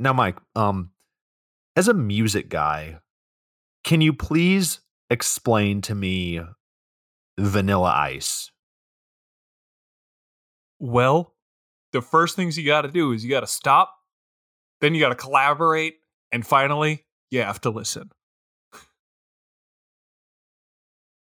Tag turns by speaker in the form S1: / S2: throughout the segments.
S1: Now, Mike, um, as a music guy, can you please explain to me Vanilla Ice?
S2: Well, the first things you got to do is you got to stop, then you got to collaborate, and finally, you have to listen.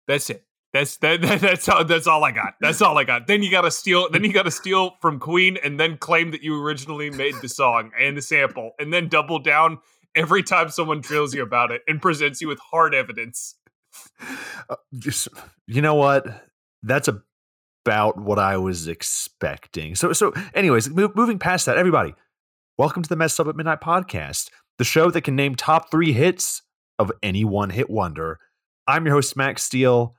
S2: That's it. That's that, that, that's all that's all I got. That's all I got. Then you gotta steal then you gotta steal from Queen and then claim that you originally made the song and the sample and then double down every time someone drills you about it and presents you with hard evidence.
S1: Uh, just you know what? That's about what I was expecting. So so anyways, mo- moving past that, everybody, welcome to the Messed Up at Midnight podcast, the show that can name top 3 hits of any one hit wonder. I'm your host Max Steele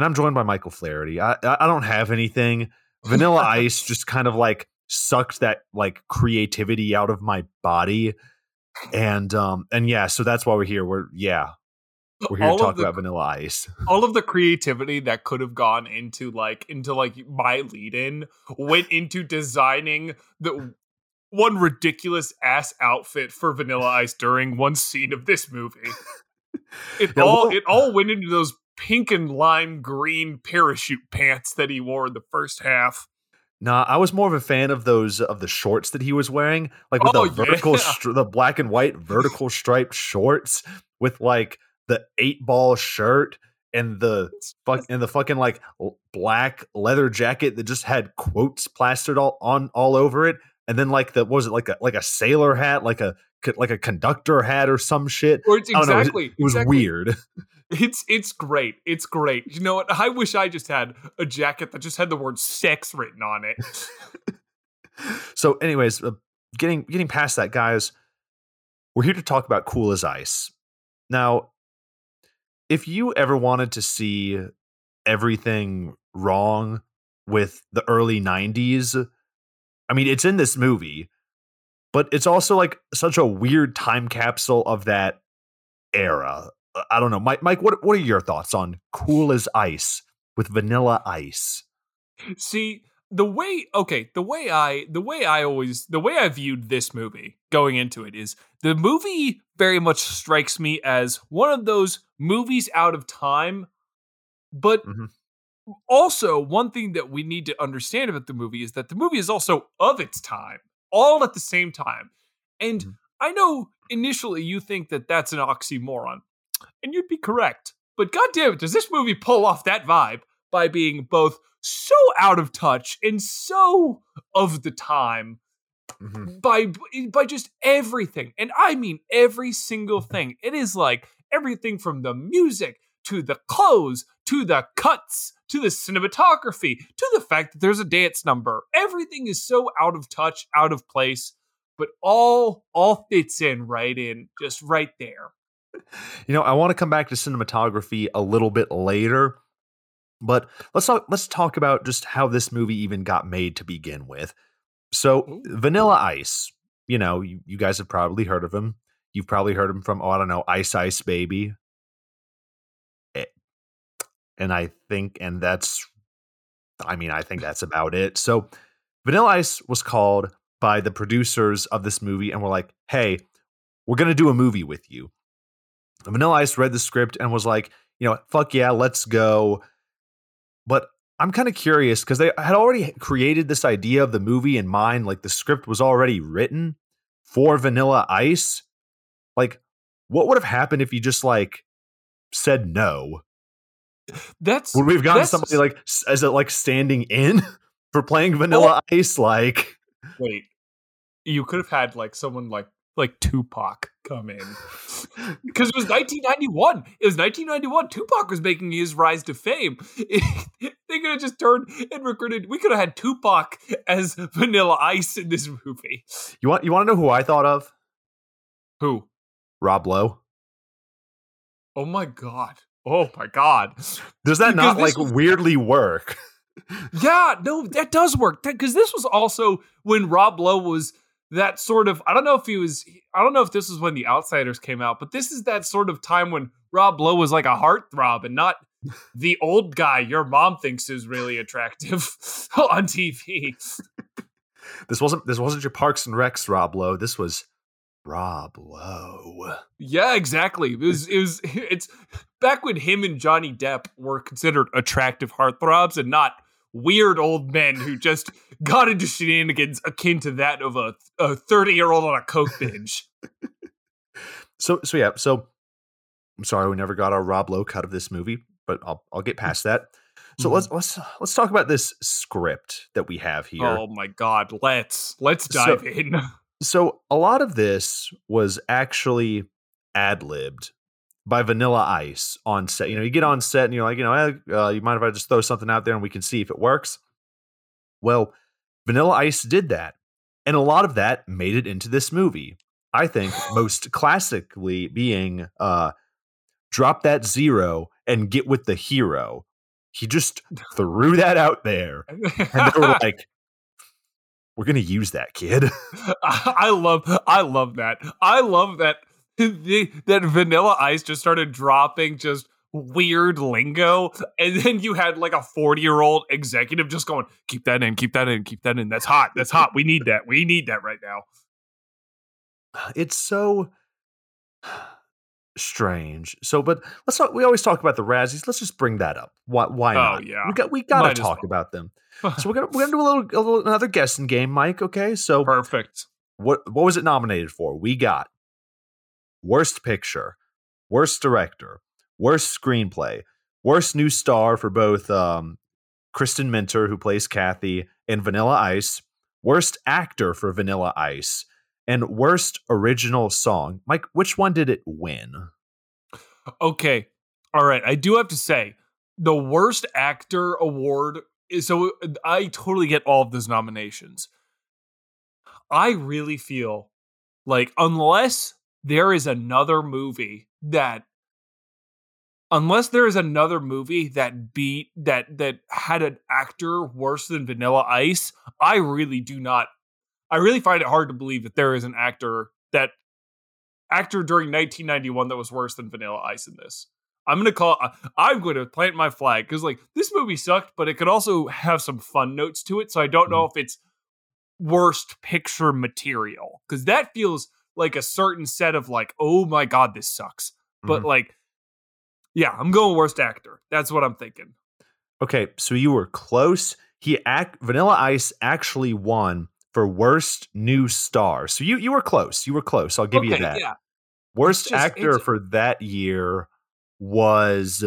S1: and I'm joined by Michael Flaherty. I I don't have anything. Vanilla Ice just kind of like sucked that like creativity out of my body, and um and yeah, so that's why we're here. We're yeah, we're here
S2: All
S1: to talk
S2: the-
S1: about Vanilla Ice.
S2: All of the creativity that could have gone into like into like my lead in went into designing the one ridiculous ass outfit for Vanilla Ice during one scene of this movie. It
S1: Yeah,
S2: all
S1: well-
S2: it all went into those pink and lime green parachute pants that he wore in the first half.
S1: Nah, I was more of a fan of those of the shorts that he was wearing, like with
S2: Oh,
S1: the vertical,
S2: yeah.
S1: stri- the black and white vertical striped shorts with like the eight ball shirt and the fuck and the fucking like black leather jacket that just had quotes plastered all on all over it, and then like the what was it like a like a sailor hat, like a like a conductor hat or some shit.
S2: Or it's
S1: don't know, it was-
S2: exactly
S1: It was
S2: exactly.
S1: weird.
S2: It's it's great. It's great. You know what? I wish I just had a jacket that just had the word sex written on it.
S1: so, anyways, uh, getting getting past that, guys, we're here to talk about Cool as Ice. Now, if you ever wanted to see everything wrong with the early '90s, I mean, it's in this movie, but it's also like such a weird time capsule of that era. Uh, I don't know, Mike. Mike, what what are your thoughts on Cool as Ice with Vanilla Ice?
S2: See, the way okay, the way I the way I always the way I viewed this movie going into it is the movie very much strikes me as one of those movies out of time, but
S1: Mhm.
S2: also one thing that we need to understand about the movie is that the movie is also of its time, all at the same time. And
S1: Mhm.
S2: I know initially you think that that's an oxymoron, and you'd be correct. But goddamn it, does this movie pull off that vibe by being both so out of touch and so of the time
S1: Mhm.
S2: by by just everything and i mean every single thing it is like everything from the music to the clothes to the cuts to the cinematography to the fact that there's a dance number everything is so out of touch out of place but all all fits in right in just right there
S1: You know, I want to come back to cinematography a little bit later, but let's talk let's talk about just how this movie even got made to begin with. So,
S2: Ooh.
S1: Vanilla Ice, you know, you, you guys have probably heard of him. You've probably heard him from, oh, I don't know, Ice Ice Baby. Eh, And I think, and that's, I mean, I think that's about it. So, Vanilla Ice was called by the producers of this movie and were like, hey, we're going to do a movie with you. Vanilla Ice read the script and was like, you know, fuck yeah, let's go. But I'm kind of curious because they had already created this idea of the movie in mind. Like the script was already written for Vanilla Ice. Like, what would have happened if you just like said no?
S2: that's
S1: Would we have gotten somebody like as a like standing in for playing Vanilla Ice? Like,
S2: wait you could have had like someone like like tupac come in because it was 1991. It was 1991. Tupac was making his rise to fame. they could have just turned and recruited. We could have had Tupac as Vanilla Ice in this movie.
S1: you want you want to know who I thought of?
S2: Who?
S1: Rob Lowe.
S2: Oh my god. Oh my god.
S1: Does that
S2: Because
S1: not like
S2: was-
S1: weirdly work?
S2: Yeah, no, that does work. Because this was also when Rob Lowe was that sort of. I don't know if he was. I don't know if this was when The Outsiders came out, but this is that sort of time when Rob Lowe was like a heartthrob and not the old guy your mom thinks is really attractive on TV.
S1: this wasn't this wasn't your Parks and Recs, Rob Lowe. This was Rob Lowe.
S2: Yeah, exactly. It was it was it's back when him and Johnny Depp were considered attractive heartthrobs and not weird old men who just got into shenanigans akin to that of a a 30 year old on a coke binge.
S1: So so yeah, so I'm sorry we never got our Rob Lowe cut of this movie, but I'll I'll get past that. So
S2: Mhm.
S1: let's let's let's talk about this script that we have here.
S2: Oh my god, let's let's
S1: So-
S2: dive in.
S1: So a lot of this was actually ad libbed by Vanilla Ice on set. You know, you get on set and you're like, you know, eh, uh, you mind if I just throw something out there and we can see if it works? Well, Vanilla Ice did that, and a lot of that made it into this movie. I think most classically being uh, drop that zero and get with the hero. He just threw that out there, and they were like, "We're gonna use that kid."
S2: I love I love that. I love that that Vanilla Ice just started dropping just weird lingo and then you had like a 40 year old executive just going keep that in keep that in keep that in that's hot that's hot we need that we need that right now
S1: it's so strange. So, but let's talk. We always talk about the Razzies. Let's just bring that up. Why? Why
S2: Oh,
S1: not?
S2: yeah.
S1: we got we got to talk
S2: well.
S1: about them. So we're gonna we're gonna do a little, a little another guessing game, Mike. Okay, so
S2: perfect
S1: what what was it nominated for? We got worst picture, worst director, worst screenplay, worst new star for both um, Kristin Minter, who plays Kathy, and Vanilla Ice, worst actor for Vanilla Ice, and worst original song. Mike, which one did it win?
S2: okay all right i do have to say the worst actor award is so i totally get all of those nominations i really feel like unless there is another movie that unless there is another movie that beat that that had an actor worse than vanilla ice i really do not i really find it hard to believe that there is an actor that actor during 1991 that was worse than vanilla ice in this. I'm gonna call i'm going to plant my flag because like this movie sucked but it could also have some fun notes to it so i don't know mm. if it's worst picture material because that feels like a certain set of like oh my god this sucks but
S1: Mhm.
S2: like yeah i'm going worst actor that's what i'm thinking
S1: Okay, so you were close. He act Vanilla Ice actually won for worst new star. So you you were close. You were close. I'll give you that.
S2: yeah
S1: Worst
S2: just-
S1: actor for that year was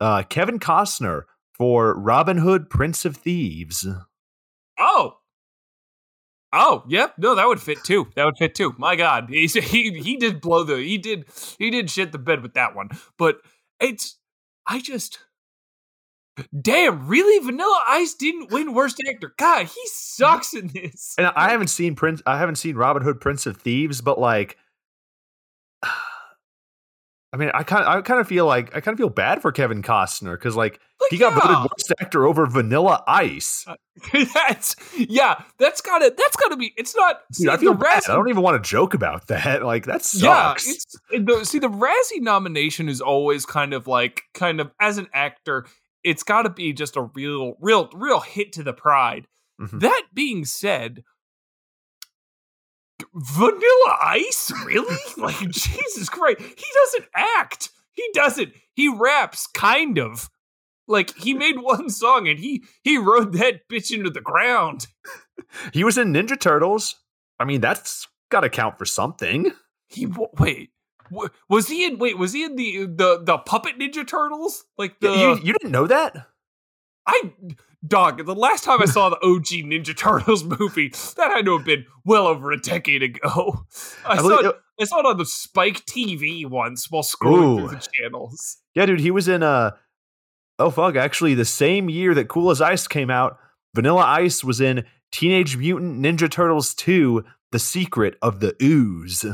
S1: uh, Kevin Costner for Robin Hood, Prince of Thieves.
S2: Oh. Oh, yep. No, that would fit too. That would fit too. My God. He he did blow the he did he did shit the bed with that one. But it's I just Damn, really? Vanilla Ice didn't win worst actor. God, he sucks in this.
S1: And I haven't seen Prince. I haven't seen Robin Hood, Prince of Thieves, but like, I mean, I kind of, I kind of feel like I kind of feel bad for Kevin Costner because like
S2: Like,
S1: he got
S2: yeah.
S1: voted worst actor over Vanilla Ice.
S2: that's yeah, that's gotta that's gotta be it's not
S1: Dude, I feel
S2: the
S1: bad.
S2: Razzie-
S1: I don't even want to joke about that. Like that
S2: Yeah,
S1: sucks.
S2: it's the, see the Razzie nomination is always kind of like kind of as an actor, it's got to be just a real, real, real hit to the pride.
S1: Mhm.
S2: That being said, Vanilla Ice, really? like Jesus Christ, he doesn't act. He doesn't. He raps, kind of. Like he made one song and he he rode that bitch into the ground.
S1: he was in Ninja Turtles. I mean, that's got to count for something.
S2: He wait. wa- Was he in? Wait, was he in the the the puppet Ninja Turtles? Like the
S1: you, you didn't know that?
S2: I dog. The last time I saw the OG Ninja Turtles movie, that had to have been well over a decade ago. I,
S1: I
S2: saw it, I saw it on the Spike TV once while scrolling
S1: Ooh.
S2: through the channels.
S1: Yeah, dude, he was in uh oh fuck, actually the same year that Cool as Ice came out, Vanilla Ice was in Teenage Mutant Ninja Turtles 2: The Secret of the Ooze.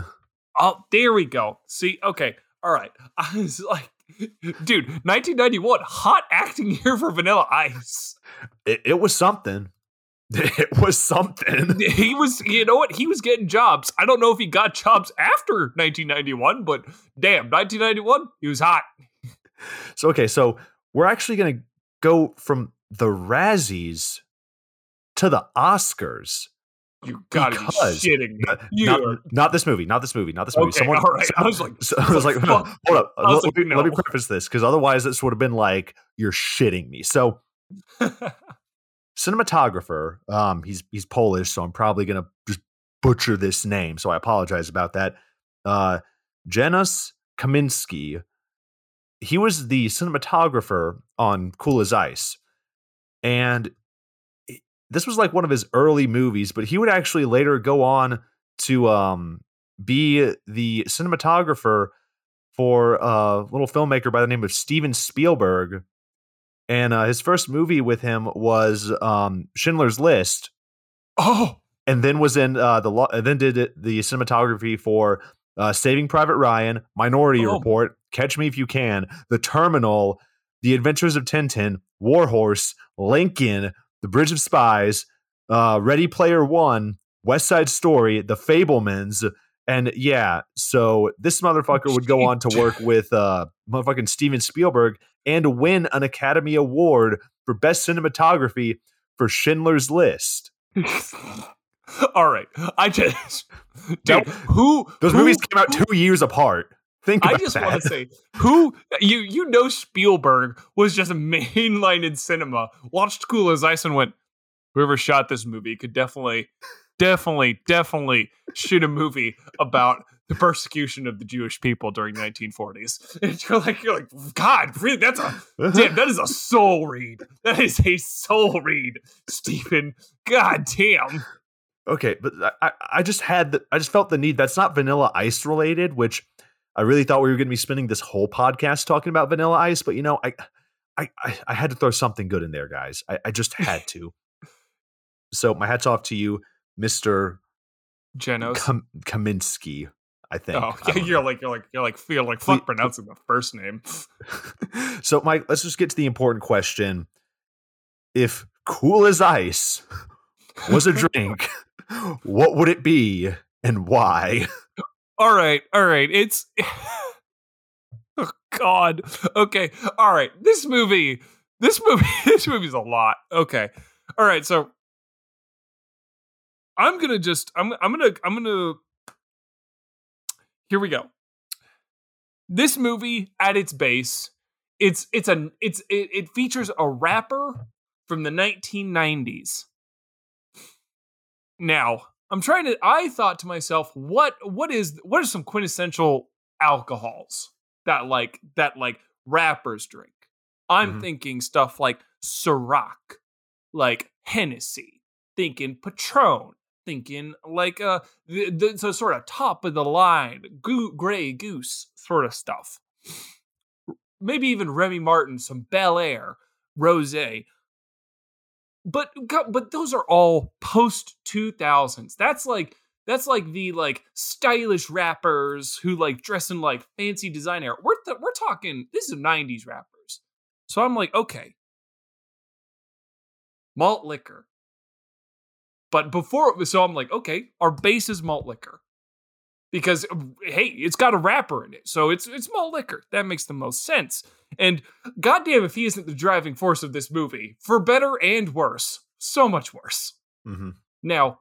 S2: Oh, there we go. See, okay, all right. I was like, dude, 1991, hot acting year for Vanilla Ice.
S1: It, it was something. It was something.
S2: He was, you know what? He was getting jobs. I don't know if he got jobs after 1991, but damn, 1991, he was hot.
S1: So okay, so we're actually gonna go from the Razzies to the Oscars.
S2: You gotta
S1: Because
S2: be shitting me.
S1: Not,
S2: You
S1: not,
S2: are-
S1: not this movie. Not this movie. Not this movie.
S2: Okay,
S1: Someone,
S2: all right. I was like,
S1: so- I was like, no, hold up. Let,
S2: like,
S1: me, let me preface this because otherwise this would have been like you're shitting me. So cinematographer, um, he's he's Polish, so I'm probably gonna just butcher this name. So I apologize about that. Uh, Janusz Kaminski. He was the cinematographer on Cool as Ice, and this was like one of his early movies. But he would actually later go on to um, be the cinematographer for a little filmmaker by the name of Steven Spielberg. And uh, his first movie with him was um, Schindler's List,
S2: oh,
S1: and then was in uh, the lo- then did the cinematography for uh, Saving Private Ryan, Minority
S2: Oh.
S1: Report, Catch Me If You Can, The Terminal, The Adventures of Tintin, Warhorse, Lincoln, The Bridge of Spies, uh, Ready Player One, West Side Story, The Fabelmans, and yeah, so this motherfucker would go on to work with uh, motherfucking Steven Spielberg and win an Academy Award for Best Cinematography for Schindler's List.
S2: all right. I just,
S1: That-
S2: dude, who
S1: Those
S2: who-
S1: movies came out
S2: who-
S1: two years apart. Think
S2: I just want to say, who you you know Spielberg was just a mainline in cinema, watched Cool as Ice, and went, whoever shot this movie could definitely, definitely, definitely shoot a movie about the persecution of the Jewish people during the 1940s. And you're like, you're like, God, really? That's a damn. That is a soul read. That is a soul read, Steven. God damn.
S1: okay, but I, I just had the, I just felt the need. That's not Vanilla Ice related, which I really thought we were going to be spending this whole podcast talking about Vanilla Ice. But you know, I I I, I had to throw something good in there, guys. I, I just had to. so my hats off to you, Mister
S2: Genos.
S1: Kam- Kaminsky. I think.
S2: Oh, yeah, you're
S1: know.
S2: like you're like you're like feel like fuck
S1: Please-
S2: pronouncing the first name.
S1: so, Mike, let's just get to the important question. If cool as ice was a drink, what would it be and why?
S2: All right, all right. It's oh God. Okay, all right. This movie, this movie, this movie's a lot. Okay, all right. So I'm gonna just I'm I'm gonna I'm gonna. Here we go. This movie, at its base, it's it's a it's it, it features a rapper from the 1990s. Now, I'm trying to I thought to myself, what what is what are some quintessential alcohols that like that like rappers drink? I'm
S1: Mhm.
S2: thinking stuff like Ciroc, like Hennessy, thinking Patron, thinking like uh the, the so sort of top of the line, goo, gray goose sort of stuff. Maybe even Remy Martin, some Belaire, Rosé. But but those are all post 2000s. That's like that's like the like stylish rappers who like dress in like fancy designer. We're th- we're talking this is 90s rappers. So I'm like, okay. Malt liquor. But before so I'm like, okay, our base is malt liquor. Because hey, it's got a wrapper in it. So it's it's malt liquor. That makes the most sense. And goddamn if he isn't the driving force of this movie, for better and worse. So much worse.
S1: Mm-hmm.
S2: Now,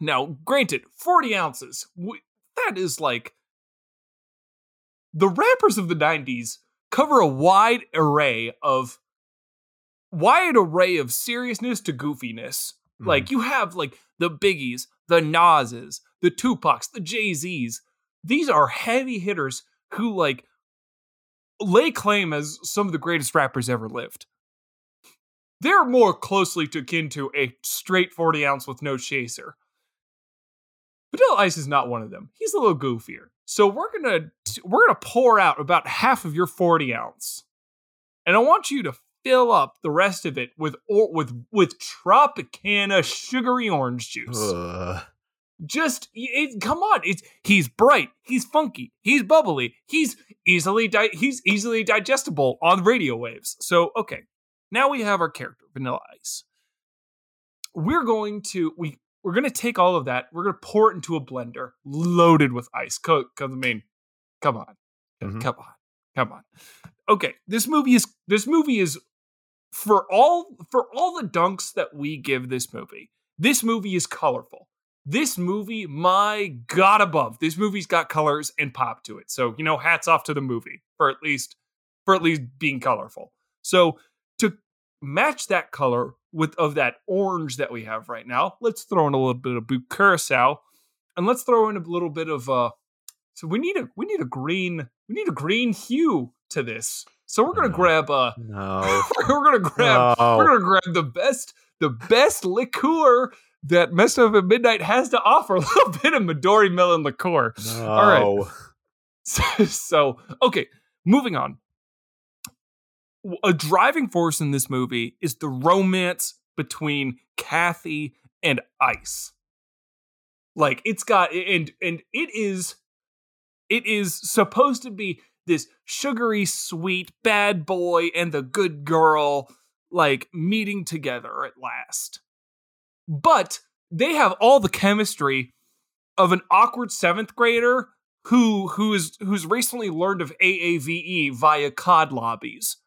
S2: now, granted, 40 ounces that is like the rappers of the 90s cover a wide array of wide array of seriousness to goofiness. Like you have like the Biggies, the Nas's, the Tupacs, the Jay Z's. These are heavy hitters who like lay claim as some of the greatest rappers ever lived. They're more closely akin to a straight 40 ounce with no chaser. Vanilla Ice is not one of them. He's a little goofier. So we're gonna we're gonna pour out about half of your 40 ounce, and I want you to fill up the rest of it with or with with Tropicana sugary orange juice.
S1: Ugh.
S2: just it, come on it's he's bright he's funky he's bubbly he's easily di- he's easily digestible on radio waves. So okay now we have our character vanilla ice. We're going to we we're going to take all of that we're going to pour it into a blender loaded with ice. Because i mean come on
S1: Mhm.
S2: come on come on. Okay this movie is this movie is for all for all the dunks that we give this movie This movie is colorful. This movie, my God above, this movie's got colors and pop to it. So, you know, hats off to the movie for at least for at least being colorful. So to match that color with of that orange that we have right now, let's throw in a little bit of blue curacao and let's throw in a little bit of uh so we need a we need a green we need a green hue to this. So we're gonna
S1: No.
S2: grab uh
S1: No.
S2: we're gonna grab
S1: No.
S2: we're gonna grab the best the best liqueur that Messed Up at Midnight has to offer. A little bit of Midori melon liqueur.
S1: No.
S2: right. so okay, moving on. A driving force in this movie is the romance between Kathy and Ice. Like it's got and and it is it is supposed to be this sugary sweet bad boy and the good girl like meeting together at last. But they have all the chemistry of an awkward 7th grader who who is who's recently learned of AAVE via COD lobbies.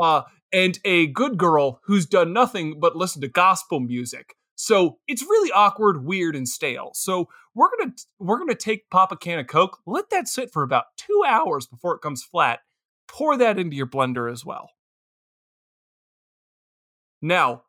S2: Uh and a good girl who's done nothing but listen to gospel music. So it's really awkward, weird, and stale. So we're gonna we're gonna take pop a can of Coke, let that sit for about two hours before it comes flat. Pour that into your blender as well. Now,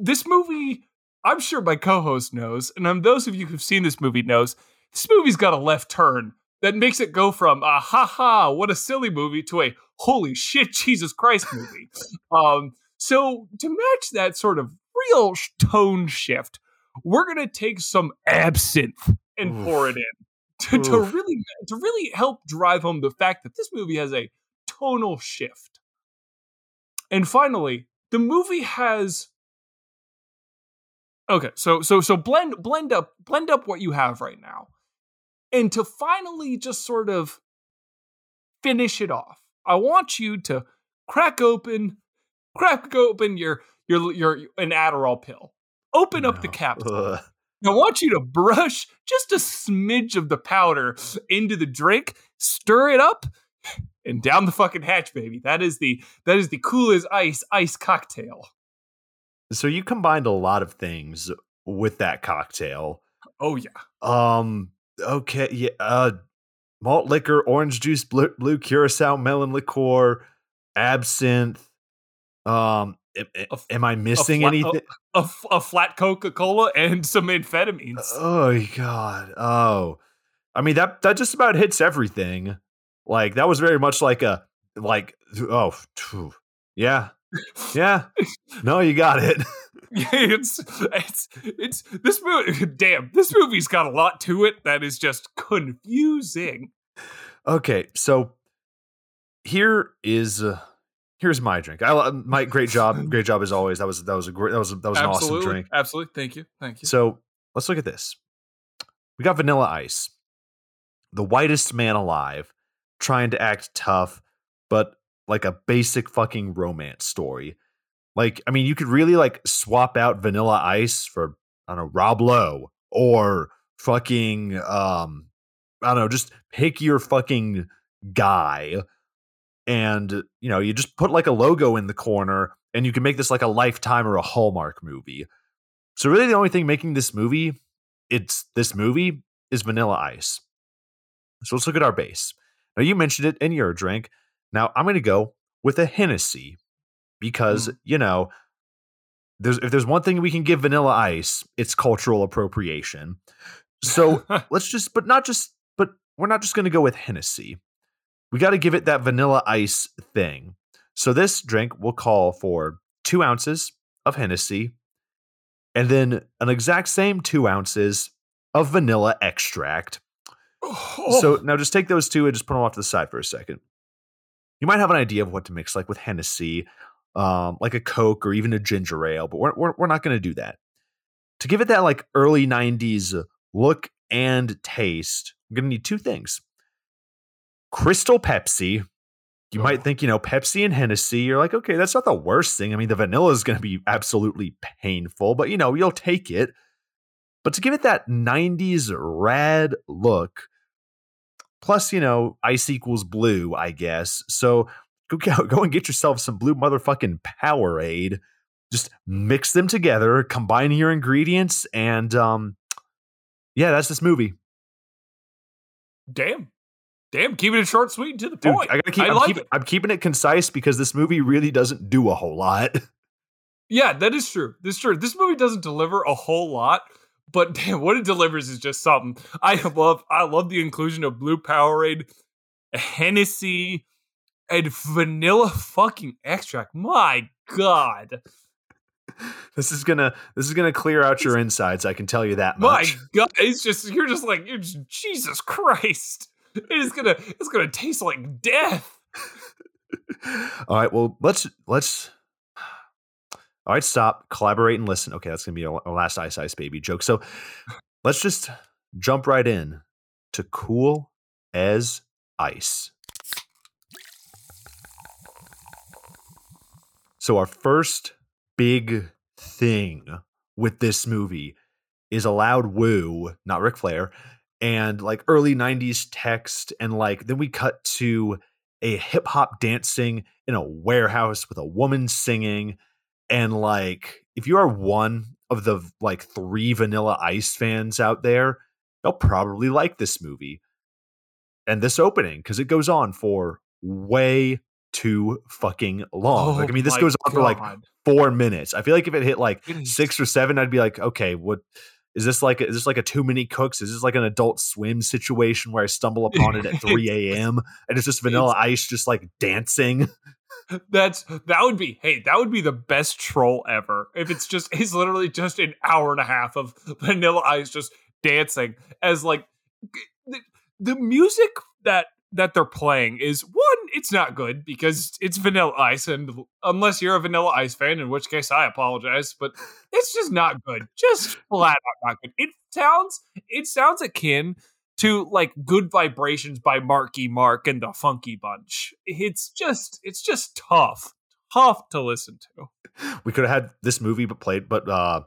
S2: this movie, I'm sure my co-host knows, and those of you who've seen this movie knows, this movie's got a left turn that makes it go from a ha ha, what a silly movie to a holy shit, Jesus Christ movie. um, so to match that sort of real tone shift, we're gonna take some absinthe and
S1: Oof.
S2: pour it in to, to really to really help drive home the fact that this movie has a tonal shift. And finally, the movie has Okay, so so so blend blend up blend up what you have right now. And to finally just sort of finish it off, I want you to crack open crack open your your your an Adderall pill. Open up the
S1: No.
S2: cap.
S1: Ugh.
S2: I want you to brush just a smidge of the powder into the drink, stir it up, and down the fucking hatch, baby. That is the that is the cool as ice ice cocktail.
S1: So you combined a lot of things with that cocktail.
S2: Oh yeah.
S1: Um. Okay. Yeah. Uh. Malt liquor, orange juice, blue, blue curacao, melon liqueur, absinthe. Um. Am,
S2: f-
S1: am I missing
S2: flat-
S1: anything?
S2: A, f- a flat Coca Cola and some amphetamines.
S1: Oh God. Oh. I mean that that just about hits everything. Like that was very much like a like oh phew. yeah. Yeah. No, you got it.
S2: It's it's it's this movie. Damn, this movie's got a lot to it that is just confusing.
S1: Okay, so here is uh, here's my drink. I my great job, great job as always. That was that was a great that was that was an
S2: absolutely,
S1: awesome drink.
S2: absolutely. Thank you, thank you.
S1: So let's look at this. We got Vanilla Ice, the whitest man alive, trying to act tough, but like a basic fucking romance story. Like, I mean, you could really like swap out Vanilla Ice for I don't know Rob Lowe or fucking um I don't know, just pick your fucking guy, and you know you just put like a logo in the corner, and you can make this like a Lifetime or a Hallmark movie. So really, the only thing making this movie, it's this movie is Vanilla Ice. So let's look at our base. Now you mentioned it in your drink. Now I'm going to go with a Hennessy because mm. you know there's if there's one thing we can give Vanilla Ice, it's cultural appropriation. So let's just, but not just, but we're not just going to go with Hennessy. We got to give it that Vanilla Ice thing. So this drink will call for two ounces of Hennessy and then an exact same two ounces of vanilla extract.
S2: Oh,
S1: So now just take those two and just put them off to the side for a second. You might have an idea of what to mix, like with Hennessy, um, like a Coke or even a ginger ale, but we're, we're, we're not going to do that. To give it that like early 90s look and taste, we're going to need two things Crystal Pepsi. You
S2: Oh.
S1: might think, you know, Pepsi and Hennessy. You're like, okay, that's not the worst thing. I mean, the vanilla is going to be absolutely painful, but you know, you'll take it. But to give it that 90s rad look, plus, you know, ice equals blue, I guess. So go, go and get yourself some blue motherfucking Powerade. just mix them together, combine your ingredients, and um, yeah, that's this movie.
S2: Damn. Damn, keeping it short, sweet, and to the
S1: Dude,
S2: point.
S1: I gotta keep.
S2: I
S1: I'm,
S2: like
S1: keeping
S2: it.
S1: I'm keeping it concise because this movie really doesn't do a whole lot.
S2: Yeah, that is true. That's true. This movie doesn't deliver a whole lot, but damn, what it delivers is just something. I love I love the inclusion of blue Powerade, Hennessy, and vanilla fucking extract. My god.
S1: this is gonna this is gonna clear out your insides. I can tell you that much.
S2: My god. It's just you're just like you're just, Jesus Christ. It is gonna it's gonna taste like death.
S1: All right, well let's let's. All right, stop, collaborate, and listen. Okay, that's gonna be our our last Ice Ice Baby joke. So let's just jump right in to cool as ice. So our first big thing with this movie is a loud woo, not Ric Flair, and like early 90s text, and like then we cut to a hip hop dancing in a warehouse with a woman singing. And like, if you are one of the like three Vanilla Ice fans out there, you'll probably like this movie and this opening because it goes on for way too fucking long. like, I mean, this
S2: Oh
S1: goes on for like four minutes. I feel like if it hit like six or seven, I'd be like, okay, what is this like? Is this like a too many cooks? Is this like an adult swim situation where I stumble upon it at 3 a.m. and it's just vanilla ice just like dancing?
S2: That's that would be hey that would be the best troll ever if it's just it's literally just an hour and a half of Vanilla Ice just dancing as like the, the music that that they're playing is one it's not good because it's Vanilla Ice and unless you're a Vanilla Ice fan in which case I apologize but it's just not good just flat out not good it sounds it sounds akin to like good vibrations by Marky Mark and the Funky Bunch. It's just it's just tough. Tough to listen to.
S1: We could have had this movie but played, but uh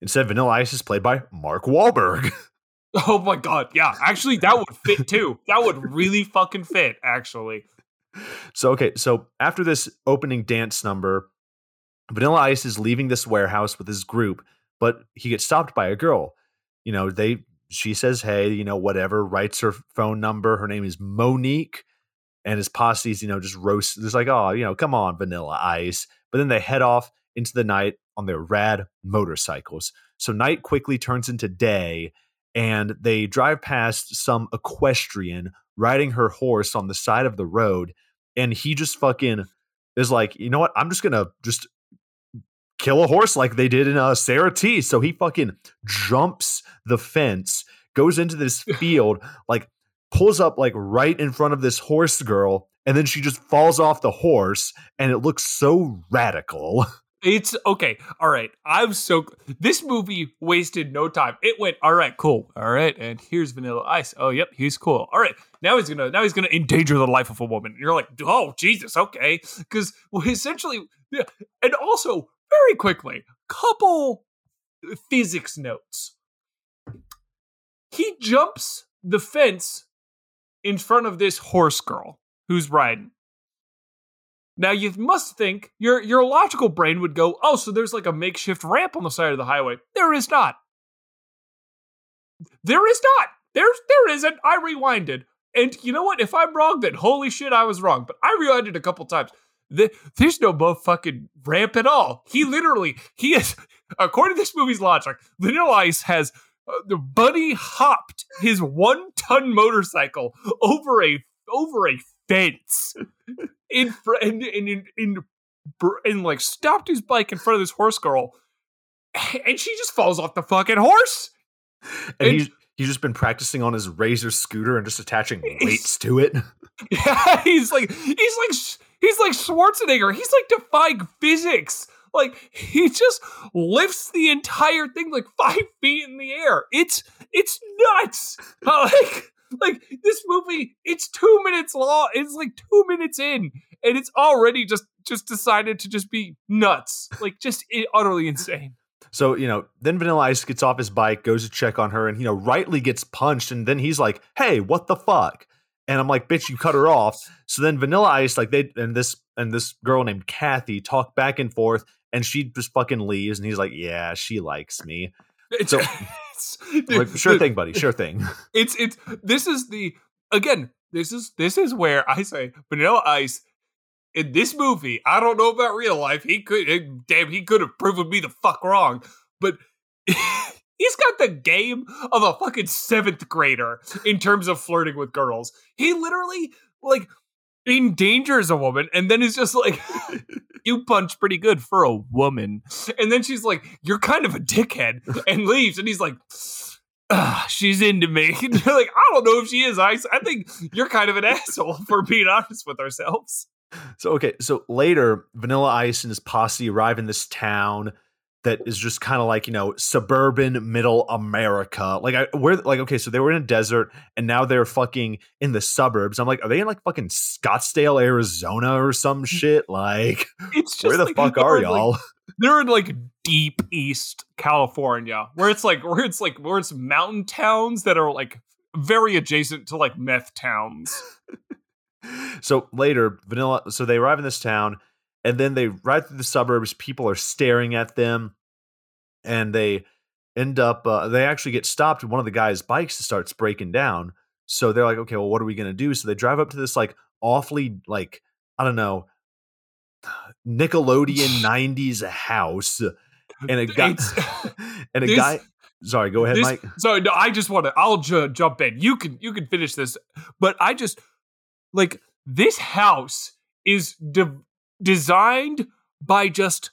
S1: instead Vanilla Ice is played by Mark Wahlberg.
S2: Oh my god, yeah. Actually that would fit too. That would really fucking fit, actually.
S1: So okay, so after this opening dance number, Vanilla Ice is leaving this warehouse with his group, but he gets stopped by a girl. You know, they she says, "Hey, you know, whatever." Writes her phone number. Her name is Monique, and his posse's, you know, just roast. Just like, oh, you know, come on, Vanilla Ice. But then they head off into the night on their rad motorcycles. So night quickly turns into day, and they drive past some equestrian riding her horse on the side of the road and he just fucking is like, you know what? I'm just gonna just kill a horse like they did in uh, Sarah T. So he fucking jumps the fence, goes into this field, like pulls up like right in front of this horse girl, and then she just falls off the horse, and it looks so radical.
S2: It's okay. All right. I'm so this movie wasted no time. It went, all right, cool. All right, and here's Vanilla Ice. Oh, yep, he's cool. All right. Now he's gonna now he's gonna endanger the life of a woman. And you're like, oh Jesus, okay. Because well, essentially yeah, and also very quickly, couple physics notes. He jumps the fence in front of this horse girl who's riding. Now you must think your your logical brain would go, oh, so there's like a makeshift ramp on the side of the highway. There is not. There is not. There's there isn't. I rewinded, and you know what? If I'm wrong, then holy shit, I was wrong. But I rewinded a couple times. The, there's no fucking ramp at all. He literally he is, according to this movie's logic, Vanilla Ice has uh, the bunny hopped his one ton motorcycle over a over a fence in front and in, in, in, and like stopped his bike in front of this horse girl and she just falls off the fucking horse!
S1: And
S2: And-
S1: he's he's just been practicing on his razor scooter and just attaching weights to it.
S2: yeah he's like he's like he's like schwarzenegger he's like defying physics! Like he just lifts the entire thing like five feet in the air. It's it's nuts! Like like this movie it's two minutes long it's like two minutes in and it's already just just decided to just be nuts like just utterly insane
S1: So, you know, then Vanilla Ice gets off his bike, goes to check on her, and, you know, rightly gets punched. And then he's like, hey, what the fuck? And I'm like, bitch, you cut her off. So then Vanilla Ice, like, they, and this, and this girl named Kathy talk back and forth. and she just fucking leaves, and he's like, "Yeah, she likes me." So- like, sure thing, buddy. Sure thing.
S2: It's it's this is the again this is this is where I say Vanilla Ice in this movie. I don't know about real life. He could eh, damn he could have proven me the fuck wrong, but. He's got the game of a fucking seventh grader in terms of flirting with girls. He literally like endangers a woman and then is just like, you punch pretty good for a woman. And then she's like, you're kind of a dickhead and leaves. And he's like, ah, she's into me. Like, I don't know if she is. I, I think you're kind of an asshole for being honest with ourselves.
S1: So okay, so later, Vanilla Ice and his posse arrive in this town that is just kind of like you know suburban middle America. Like I, we're like okay, so they were in a desert and now they're fucking in the suburbs. I'm like, are they in like fucking Scottsdale, Arizona, or some mm. shit? Like,
S2: It's just
S1: where the
S2: like-
S1: fuck are y'all?
S2: they're in like deep east California, where it's like where it's like where it's mountain towns that are like very adjacent to like meth towns.
S1: so later, Vanilla. So they arrive in this town, and then they ride through the suburbs. People are staring at them, and they end up. Uh, they actually get stopped. and One of the guys' bikes starts breaking down. So they're like, okay, well, what are we gonna do? So they drive up to this like awfully like I don't know Nickelodeon '90s house, and a guy and a
S2: this-
S1: guy. Sorry, go ahead,
S2: this-
S1: Mike.
S2: So no, I just want to. I'll ju- jump in. You can you can finish this, but I just like this house is de- designed by just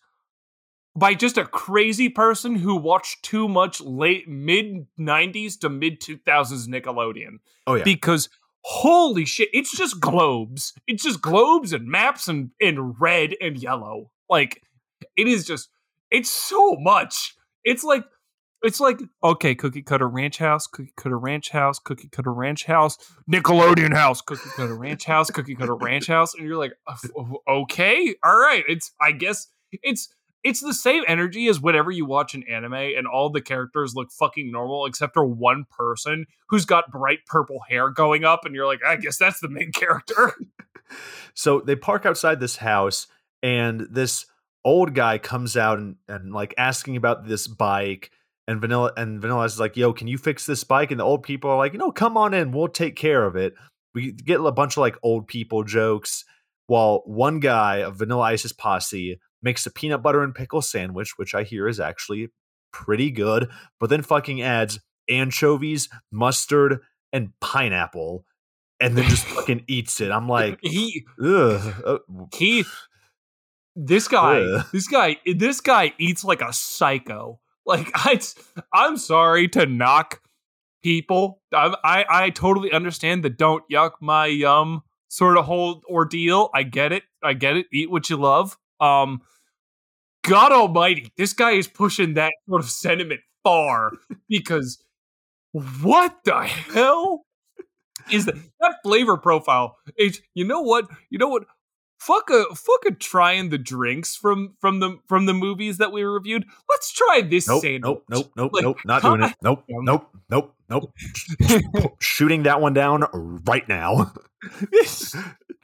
S2: by just a crazy person who watched too much late mid '90s to mid 2000s Nickelodeon.
S1: Oh yeah,
S2: because holy shit, it's just globes. It's just globes and maps and in red and yellow. Like it is just it's so much. It's like it's like okay, cookie cutter ranch house, cookie cutter ranch house, cookie cutter ranch house, Nickelodeon house, cookie cutter ranch house, cookie cutter ranch house, and you're like, "Uh, okay, all right. It's I guess it's it's the same energy as whenever you watch an anime and all the characters look fucking normal except for one person who's got bright purple hair going up, and you're like, I guess that's the main character.
S1: So they park outside this house, and this old guy comes out and, and like asking about this bike. And Vanilla and Vanilla is like, "Yo, can you fix this bike?" And the old people are like, "You know, come on in, we'll take care of it." We get a bunch of like old people jokes, while one guy of Vanilla Ice's posse makes a peanut butter and pickle sandwich, which I hear is actually pretty good, but then fucking adds anchovies, mustard, and pineapple, and then just fucking eats it. I'm like,
S2: he
S1: ugh. uh,
S2: he this guy
S1: Ugh.
S2: this guy this guy eats like a psycho like I, i'm sorry to knock people I, I i totally understand the don't yuck my yum sort of whole ordeal i get it i get it eat what you love um god almighty this guy is pushing that sort of sentiment far because what the hell is that that flavor profile is you know what you know what fuck a fuck a trying the drinks from from the from the movies that we reviewed. Let's try this
S1: nope,
S2: sandwich.
S1: nope, nope, nope,
S2: Like,
S1: nope, not doing it. Nope, nope, nope, nope. Shooting that one down right now.
S2: it's,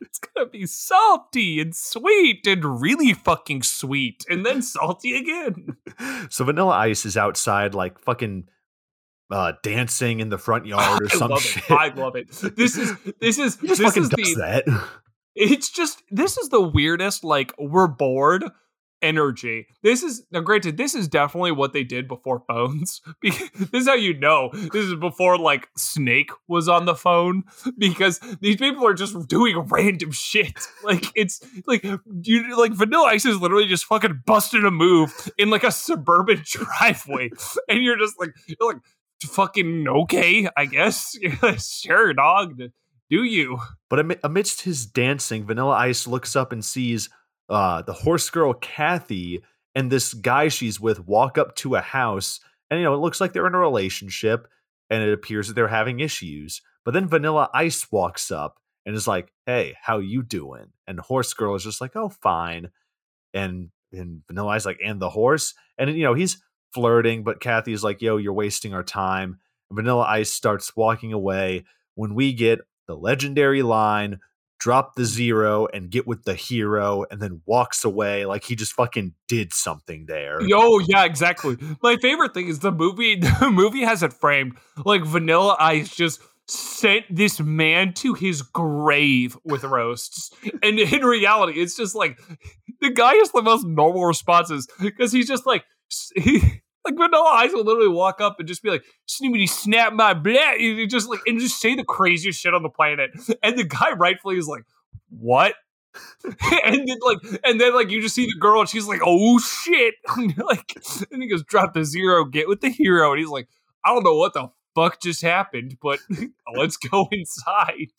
S2: it's gonna be salty and sweet and really fucking sweet and then salty again
S1: so Vanilla Ice is outside, like fucking uh, dancing in the front yard or
S2: I
S1: some
S2: love
S1: shit.
S2: it. I love it. This is this is this
S1: fucking
S2: is the
S1: that.
S2: it's just this is the weirdest like we're bored energy. This is now granted this is definitely what they did before phones this is how you know. This is before like snake was on the phone because these people are just doing random shit. Like it's like you like vanilla ice is literally just fucking busting a move in like a suburban driveway and you're just like you're like fucking okay i guess. Sure dog do you?
S1: But amidst his dancing, Vanilla Ice looks up and sees uh, the horse girl Kathy and this guy she's with walk up to a house, and you know it looks like they're in a relationship, and it appears that they're having issues. But then Vanilla Ice walks up and is like, "Hey, how you doing?" And horse girl is just like, "Oh, fine." And and Vanilla Ice like, "And the horse?" And you know he's flirting, but Kathy's like, "Yo, you're wasting our time." And Vanilla Ice starts walking away when we get the legendary line drop the zero and get with the hero and then walks away like he just fucking did something there.
S2: Oh yeah, exactly. My favorite thing is the movie. The movie has it framed like Vanilla Ice just sent this man to his grave with roasts, and in reality, it's just like the guy has the most normal responses because he's just like he. Like Vanilla Ice will literally walk up and just be like, "Snoopy, snap my blah," just like and just say the craziest shit on the planet, and the guy rightfully is like, "What?" and then like and then like you just see the girl and she's like oh shit. And like and he goes drop the zero get with the hero. And he's like i don't know what the fuck just happened but let's go inside.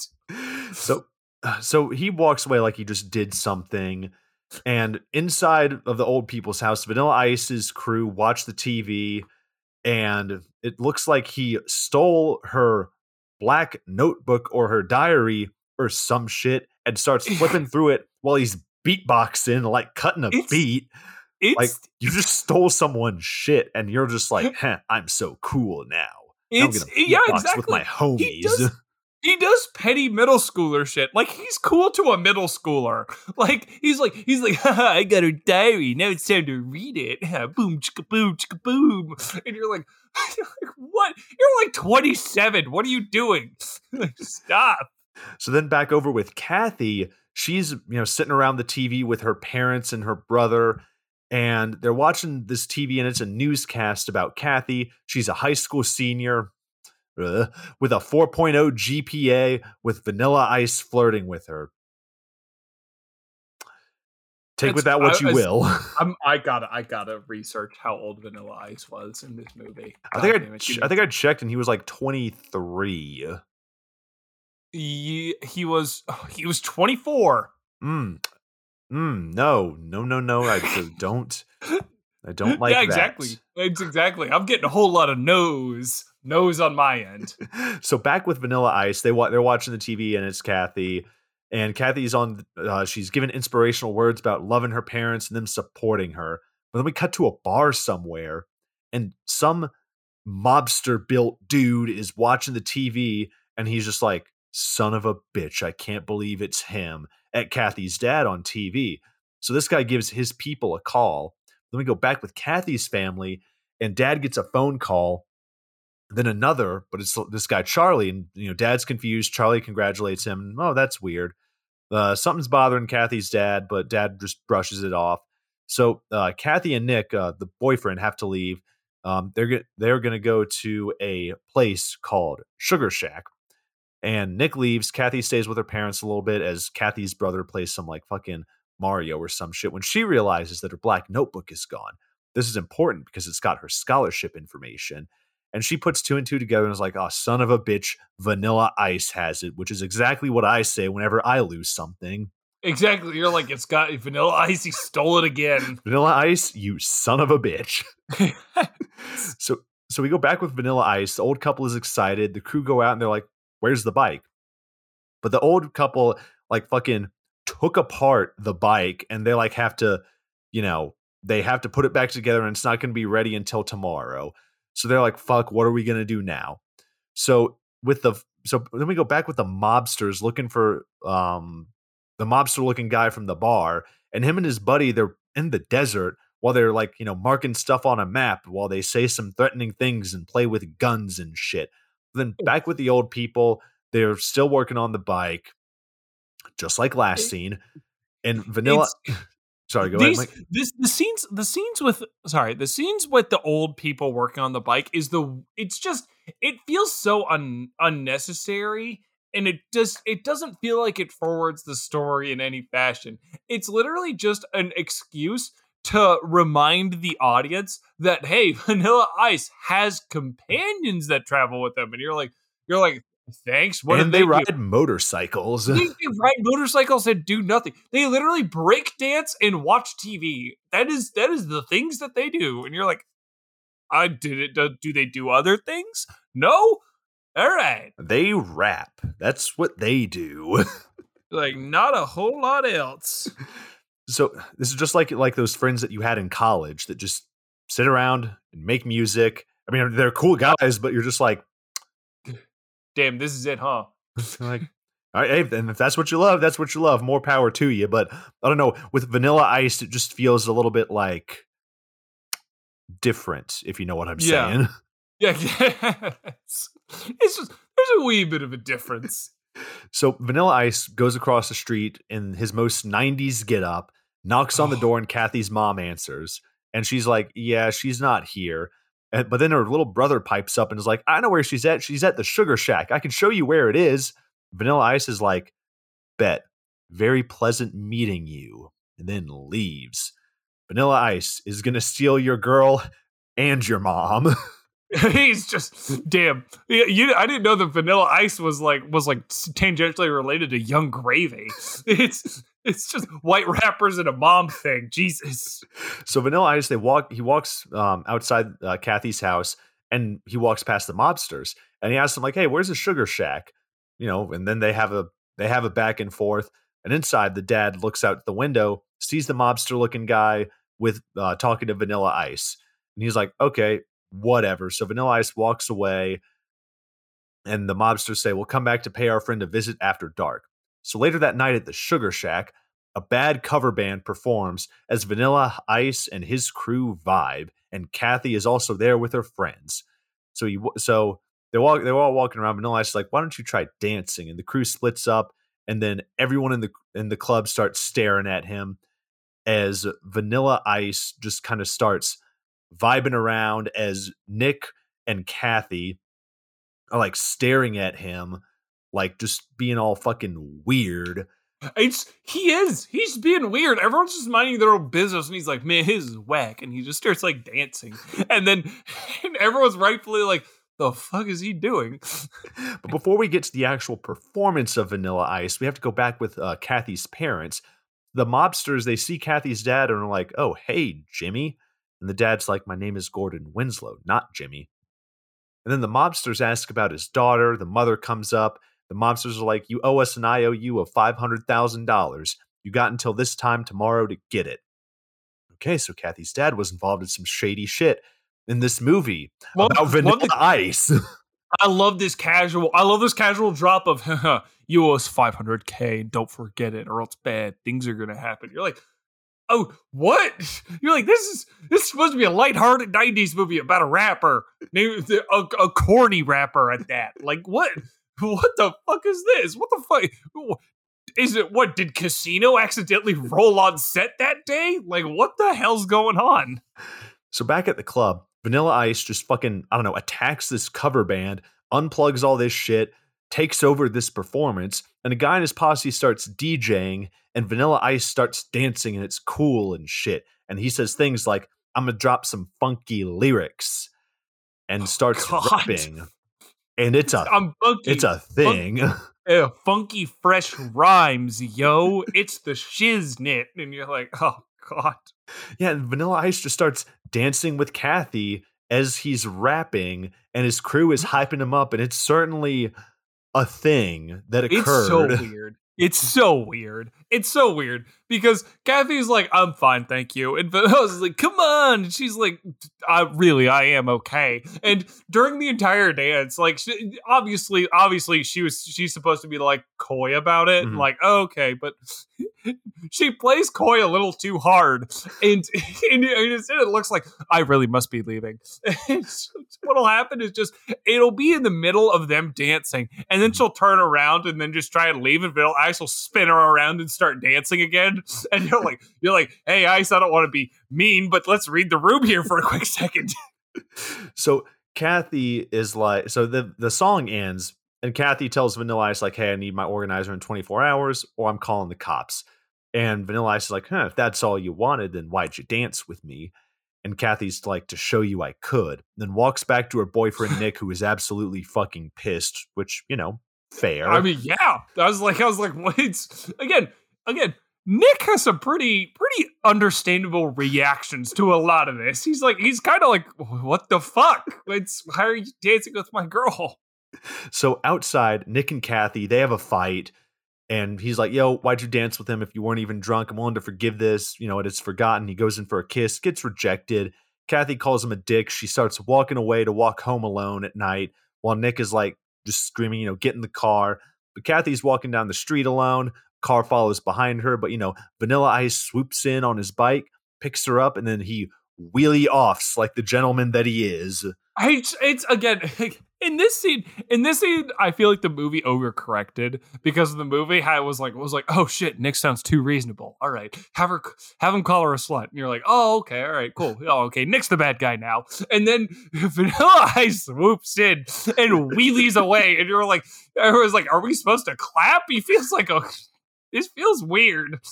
S1: So uh, so he walks away like he just did something and inside of the old people's house Vanilla Ice's crew watch the TV and it looks like he stole her black notebook or her diary or some shit and starts flipping through it while he's beatboxing, like cutting a
S2: It's-
S1: beat.
S2: it's
S1: Like you just stole someone's shit, and you're just like, I'm so cool now. Now I'm gonna
S2: yeah exactly
S1: with my homies."
S2: does- he does petty middle schooler shit. Like he's cool to a middle schooler. Like he's like he's like, I got her diary. Now it's time to read it. boom, chicka boom, chicka boom. And you're like, you're like, what? You're like 27. What are you doing? like, stop.
S1: So then back over with Kathy, she's you know sitting around the TV with her parents and her brother, and they're watching this TV, and it's a newscast about Kathy. She's a high school senior uh, with a 4.0 GPA, with Vanilla Ice flirting with her. Take with that what
S2: I-
S1: you
S2: I-
S1: will.
S2: I'm, I gotta I gotta research how old Vanilla Ice was in this movie.
S1: I think I,
S2: it,
S1: I think I checked, and he was like 23.
S2: he, he was he was 24.
S1: Mm. Mm, no, no, no, no. I don't. I don't like
S2: yeah,
S1: that.
S2: exactly. It's exactly. I'm getting a whole lot of no's, no's on my end.
S1: so back with Vanilla Ice, they wa- they're watching the TV and it's Kathy, and Kathy's on. Uh, she's given inspirational words about loving her parents and them supporting her. But then we cut to a bar somewhere, and some mobster built dude is watching the TV, and he's just like, "Son of a bitch! I can't believe it's him." At Kathy's dad on TV. So this guy gives his people a call. Then we go back with Kathy's family, and dad gets a phone call then another, but it's this guy Charlie, and you know, Dad's confused. Charlie congratulates him. Oh, that's weird. Uh, something's bothering Kathy's dad, but Dad just brushes it off. So uh, Kathy and Nick, uh, the boyfriend, have to leave. Um, they're they're going to go to a place called Sugar Shack, and Nick leaves. Kathy stays with her parents a little bit as Kathy's brother plays some like fucking Mario or some shit. When she realizes that her black notebook is gone, this is important because it's got her scholarship information. And she puts two and two together and is like, oh, son of a bitch, Vanilla Ice has it, which is exactly what I say whenever I lose something.
S2: Exactly. You're like, it's got Vanilla Ice. He stole it again.
S1: Vanilla Ice, you son of a bitch. so so we go back with Vanilla Ice. The old couple is excited. The crew go out and they're like, where's the bike? But the old couple like fucking took apart the bike and they like have to, you know, they have to put it back together and it's not going to be ready until tomorrow. So they're like, fuck, what are we going to do now? So with the so then we go back with the mobsters looking for um the mobster looking guy from the bar and him and his buddy they're in the desert while they're like, you know, marking stuff on a map while they say some threatening things and play with guns and shit. Then back with the old people, they're still working on the bike, just like last scene. And Vanilla,
S2: It's-
S1: sorry, go ahead, Mike.
S2: this the scenes the scenes with sorry the scenes with the old people working on the bike is the it's just it feels so un, unnecessary and it just it doesn't feel like it forwards the story in any fashion it's literally just an excuse to remind the audience that hey vanilla ice has companions that travel with them and you're like you're like thanks what
S1: and they,
S2: they,
S1: ride
S2: do?
S1: motorcycles.
S2: they, they ride motorcycles and do nothing. They literally break dance and watch TV. That is that is the things that they do. And you're like, I did it. Do, do they do other things? No. All right.
S1: they rap. That's what they do.
S2: Like not a whole lot else.
S1: so this is just like like those friends that you had in college that just sit around and make music. I mean, they're cool guys, but you're just like,
S2: Damn, this is it, huh?
S1: like All right, hey, and if that's what you love, that's what you love. More power to you. But I don't know. With Vanilla Ice, it just feels a little bit like different, if you know what I'm
S2: Yeah.
S1: saying.
S2: Yeah, yes. It's just there's a wee bit of a difference.
S1: So Vanilla Ice goes across the street in his most 90s get up, knocks on the
S2: Oh.
S1: door, and Kathy's mom answers. And she's like, Yeah, she's not here. But then her little brother pipes up and is like, I know where she's at. She's at the Sugar Shack. I can show you where it is. Vanilla Ice is like, Bet. Very pleasant meeting you. And then leaves. Vanilla Ice is going to steal your girl and your mom.
S2: He's just damn. Yeah, you. I didn't know that Vanilla Ice was like was like tangentially related to Yung Gravy. It's it's just white rappers and a mom thing. Jesus.
S1: So Vanilla Ice, they walk. He walks um, outside uh, Kathy's house, and he walks past the mobsters, and he asks them like, "Hey, where's the Sugar Shack?" You know, and then they have a they have a back and forth. And inside, the dad looks out the window, sees the mobster looking guy with uh, talking to Vanilla Ice, and he's like, "Okay, whatever." So Vanilla Ice walks away, and the mobsters say, "We'll come back to pay our friend a visit after dark." So later that night at the Sugar Shack, a bad cover band performs as Vanilla Ice and his crew vibe, and Kathy is also there with her friends. So he, so they walk, they're all walking around. Vanilla Ice is like, "Why don't you try dancing?" And the crew splits up, and then everyone in the in the club starts staring at him as Vanilla Ice just kind of starts vibing around as Nick and Kathy are like staring at him, like just being all fucking weird.
S2: It's he is. He's being weird. Everyone's just minding their own business, and he's like, "Man, his is whack," and he just starts like dancing, and then and everyone's rightfully like, "The fuck is he doing?"
S1: But before we get to the actual performance of Vanilla Ice, we have to go back with uh, Kathy's parents. The mobsters, they see Kathy's dad and are like, oh, hey, Jimmy. And the dad's like, my name is Gordon Winslow, not Jimmy. And then the mobsters ask about his daughter. The mother comes up. The mobsters are like, you owe us an IOU of $500,000. You got until this time tomorrow to get it. Okay, so Kathy's dad was involved in some shady shit in this movie
S2: One-
S1: about Vanilla
S2: thing-
S1: Ice.
S2: I love this casual. I love this casual drop of you owe us five hundred k. Don't forget it, or else bad things are gonna happen. You're like, oh, what? You're like, this is this is supposed to be a lighthearted '90s movie about a rapper, a, a corny rapper at that. Like, what? What the fuck is this? What the fuck? Is it what did Casino accidentally roll on set that day? Like, what the hell's going on?
S1: So back at the club, Vanilla Ice just fucking, I don't know, attacks this cover band, unplugs all this shit, takes over this performance, and a guy in his posse starts DJing, and Vanilla Ice starts dancing, and it's cool and shit. And he says things like, I'm gonna drop some funky lyrics and starts
S2: God.
S1: rapping. And it's a
S2: I'm funky.
S1: it's a thing.
S2: uh, funky fresh rhymes, yo. It's the shiznit. And you're like, oh God.
S1: Yeah, and Vanilla Ice just starts dancing with Kathy as he's rapping, and his crew is hyping him up, and it's certainly a thing that occurred.
S2: It's so weird. It's so weird. It's so weird because Kathy's like, I'm fine, thank you. And Vanilla's like, come on. And she's like, I really, I am okay. And during the entire dance, like, she, obviously, obviously, she was, she's supposed to be like coy about it.
S1: Mhm.
S2: Like, oh, okay, but she plays coy a little too hard. And, and, and instead, it looks like I really must be leaving. What'll happen is just, it'll be in the middle of them dancing, and then she'll turn around and then just try and leave, and Vanilla Ice will spin her around and start dancing again. And you're like, you're like, hey, Ice, I don't want to be mean, but let's read the room here for a quick second.
S1: So Kathy is like, so the the song ends, and Kathy tells Vanilla Ice like, "Hey, I need my organizer in 24 hours, or I'm calling the cops." And Vanilla Ice is like, "Huh, if that's all you wanted, then why'd you dance with me?" And Kathy's like, "To show you I could." Then walks back to her boyfriend Nick, who is absolutely fucking pissed, which you know, fair.
S2: I mean, yeah, I was like, I was like, wait, again, again. Nick has some pretty, pretty understandable reactions to a lot of this. He's like, he's kind of like, what the fuck? It's why are you dancing with my girl?
S1: So outside, Nick and Kathy, they have a fight. And he's like, yo, why'd you dance with him if you weren't even drunk? I'm willing to forgive this. You know, it is forgotten. He goes in for a kiss, gets rejected. Kathy calls him a dick. She starts walking away to walk home alone at night while Nick is like just screaming, you know, get in the car. But Kathy's walking down the street alone. Car follows behind her, but you know, Vanilla Ice swoops in on his bike, picks her up, and then he wheelie offs like the gentleman that he is.
S2: I, it's again in this scene. In this scene, I feel like the movie overcorrected because the movie had was like was like, oh shit, Nick sounds too reasonable. All right, have her have him call her a slut. And you're like, oh okay, all right, cool. Oh okay, Nick's the bad guy now. And then Vanilla Ice swoops in and wheelies away, and you're like, I was like, are we supposed to clap? He feels like a. This feels weird.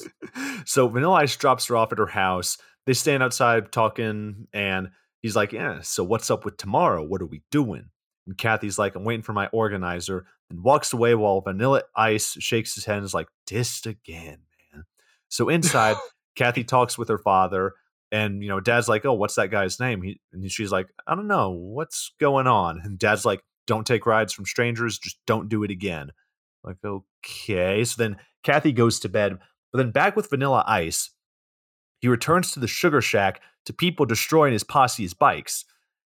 S1: So Vanilla Ice drops her off at her house. They stand outside talking, and he's like, Yeah, so what's up with tomorrow? What are we doing? And Kathy's like, I'm waiting for my organizer, and walks away while Vanilla Ice shakes his head and is like, Dissed again, man. So inside, Kathy talks with her father, and you know, Dad's like, "Oh, what's that guy's name?" He, and she's like, "I don't know. What's going on?" And Dad's like, "Don't take rides from strangers. Just don't do it again." Like, okay. So then Kathy goes to bed, but then back with Vanilla Ice, he returns to the sugar shack to people destroying his posse's bikes.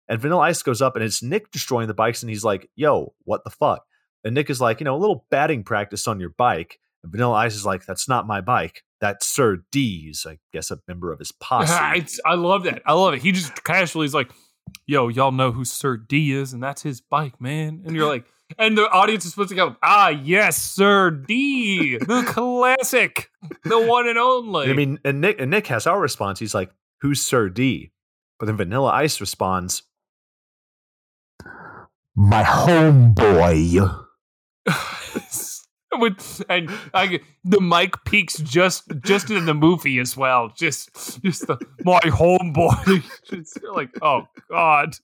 S1: And Vanilla Ice goes up and it's Nick destroying the bikes, and he's like, yo, what the fuck? And Nick is like, you know, a little batting practice on your bike. And Vanilla Ice is like, that's not my bike. That's Sir D's, I guess, a member of his posse.
S2: I love that. I love it. He just casually is like, yo, y'all know who Sir D is, and that's his bike, man. And you're like, and the audience is supposed to go, ah, yes, Sir D, the classic, the one and only.
S1: I mean, and Nick and Nick has our response. He's like, "Who's Sir D?" But then Vanilla Ice responds, "My homeboy."
S2: With, and I, the mic peaks just just in the movie as well. Just just the my homeboy. Just, you're like, oh god.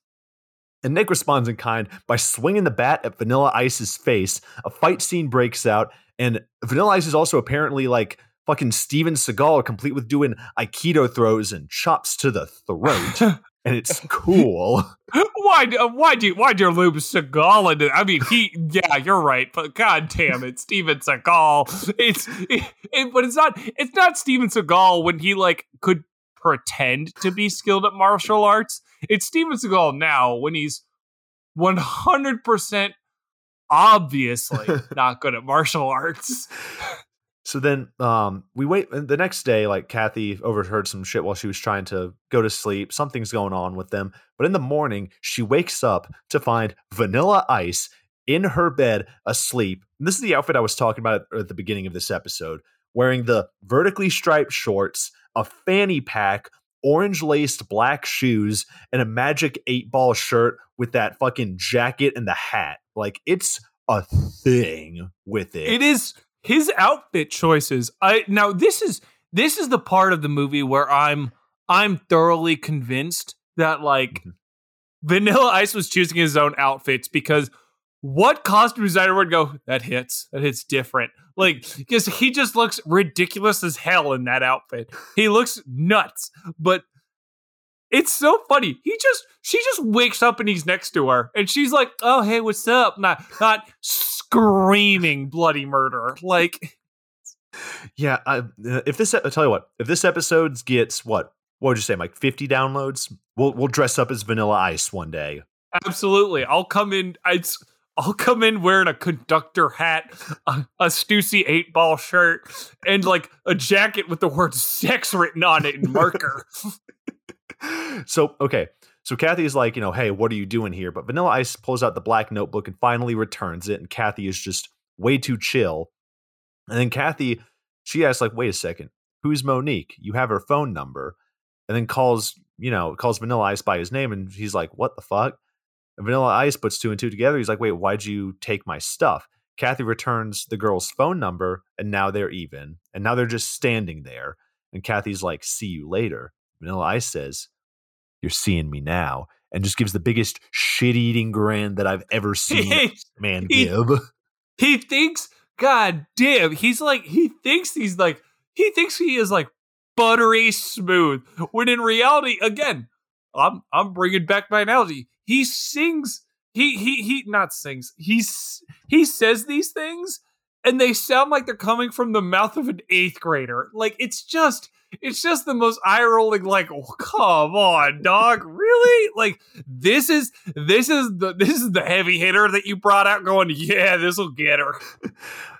S1: And Nick responds in kind by swinging the bat at Vanilla Ice's face. A fight scene breaks out, and Vanilla Ice is also apparently like fucking Steven Seagal, complete with doing Aikido throws and chops to the throat. and it's cool.
S2: Why? uh, Why do? Why do you loop Seagal into? I mean, he. Yeah, you're right. But god damn it, Steven Seagal. It's. It, it- but it's not. It's not Steven Seagal when he like could pretend to be skilled at martial arts. It's Steven Seagal now when he's 100 percent obviously not good at martial arts.
S1: So then um, we wait. The next day, like Kathy overheard some shit while she was trying to go to sleep. Something's going on with them. But in the morning, she wakes up to find Vanilla Ice in her bed asleep. And this is the outfit I was talking about at the beginning of this episode, wearing the vertically striped shorts, a fanny pack, orange laced black shoes, and a magic eight ball shirt with that fucking jacket and the hat. Like it's a thing with it.
S2: it is his outfit choices i now this is this is the part of the movie where i'm i'm thoroughly convinced that like
S1: Mhm.
S2: vanilla ice was choosing his own outfits because what costume designer would go that hits that hits different like because he just looks ridiculous as hell in that outfit he looks nuts but it's so funny. He just she just wakes up and he's next to her, and she's like, "Oh, hey, what's up?" Not not screaming bloody murder. Like,
S1: Yeah, I, uh, if this, I tell you what, if this episode gets what, what would you say, like fifty downloads, we'll we'll dress up as Vanilla Ice one day.
S2: absolutely, I'll come in. I'd, I'll come in wearing a conductor hat, a, a Stussy eight ball shirt, and like a jacket with the word "sex" written on it in marker.
S1: so okay, so Kathy is like, you know, hey, what are you doing here? But Vanilla Ice pulls out the black notebook and finally returns it, and Kathy is just way too chill. And then Kathy, she asks, like, wait a second, who's Monique? You have her phone number, and then calls, you know, calls Vanilla Ice by his name, and he's like, what the fuck? And Vanilla Ice puts two and two together. He's like, wait, why'd you take my stuff? Kathy returns the girl's phone number, and now they're even. And now they're just standing there. And Kathy's like, see you later. Vanilla Ice says, You're seeing me now. And just gives the biggest shit eating grin that I've ever seen
S2: he,
S1: man
S2: he-
S1: give.
S2: he thinks, God damn, he's like, he thinks he's like, he thinks he is like buttery smooth. When in reality, again, I'm I'm bringing back my analogy. He sings, he he he not sings. He's he says these things and they sound like they're coming from the mouth of an eighth grader. Like it's just it's just the most eye rolling. Like, oh, come on, dog, really? Like this is this is the this is the heavy hitter that you brought out. Going, yeah, this will get her.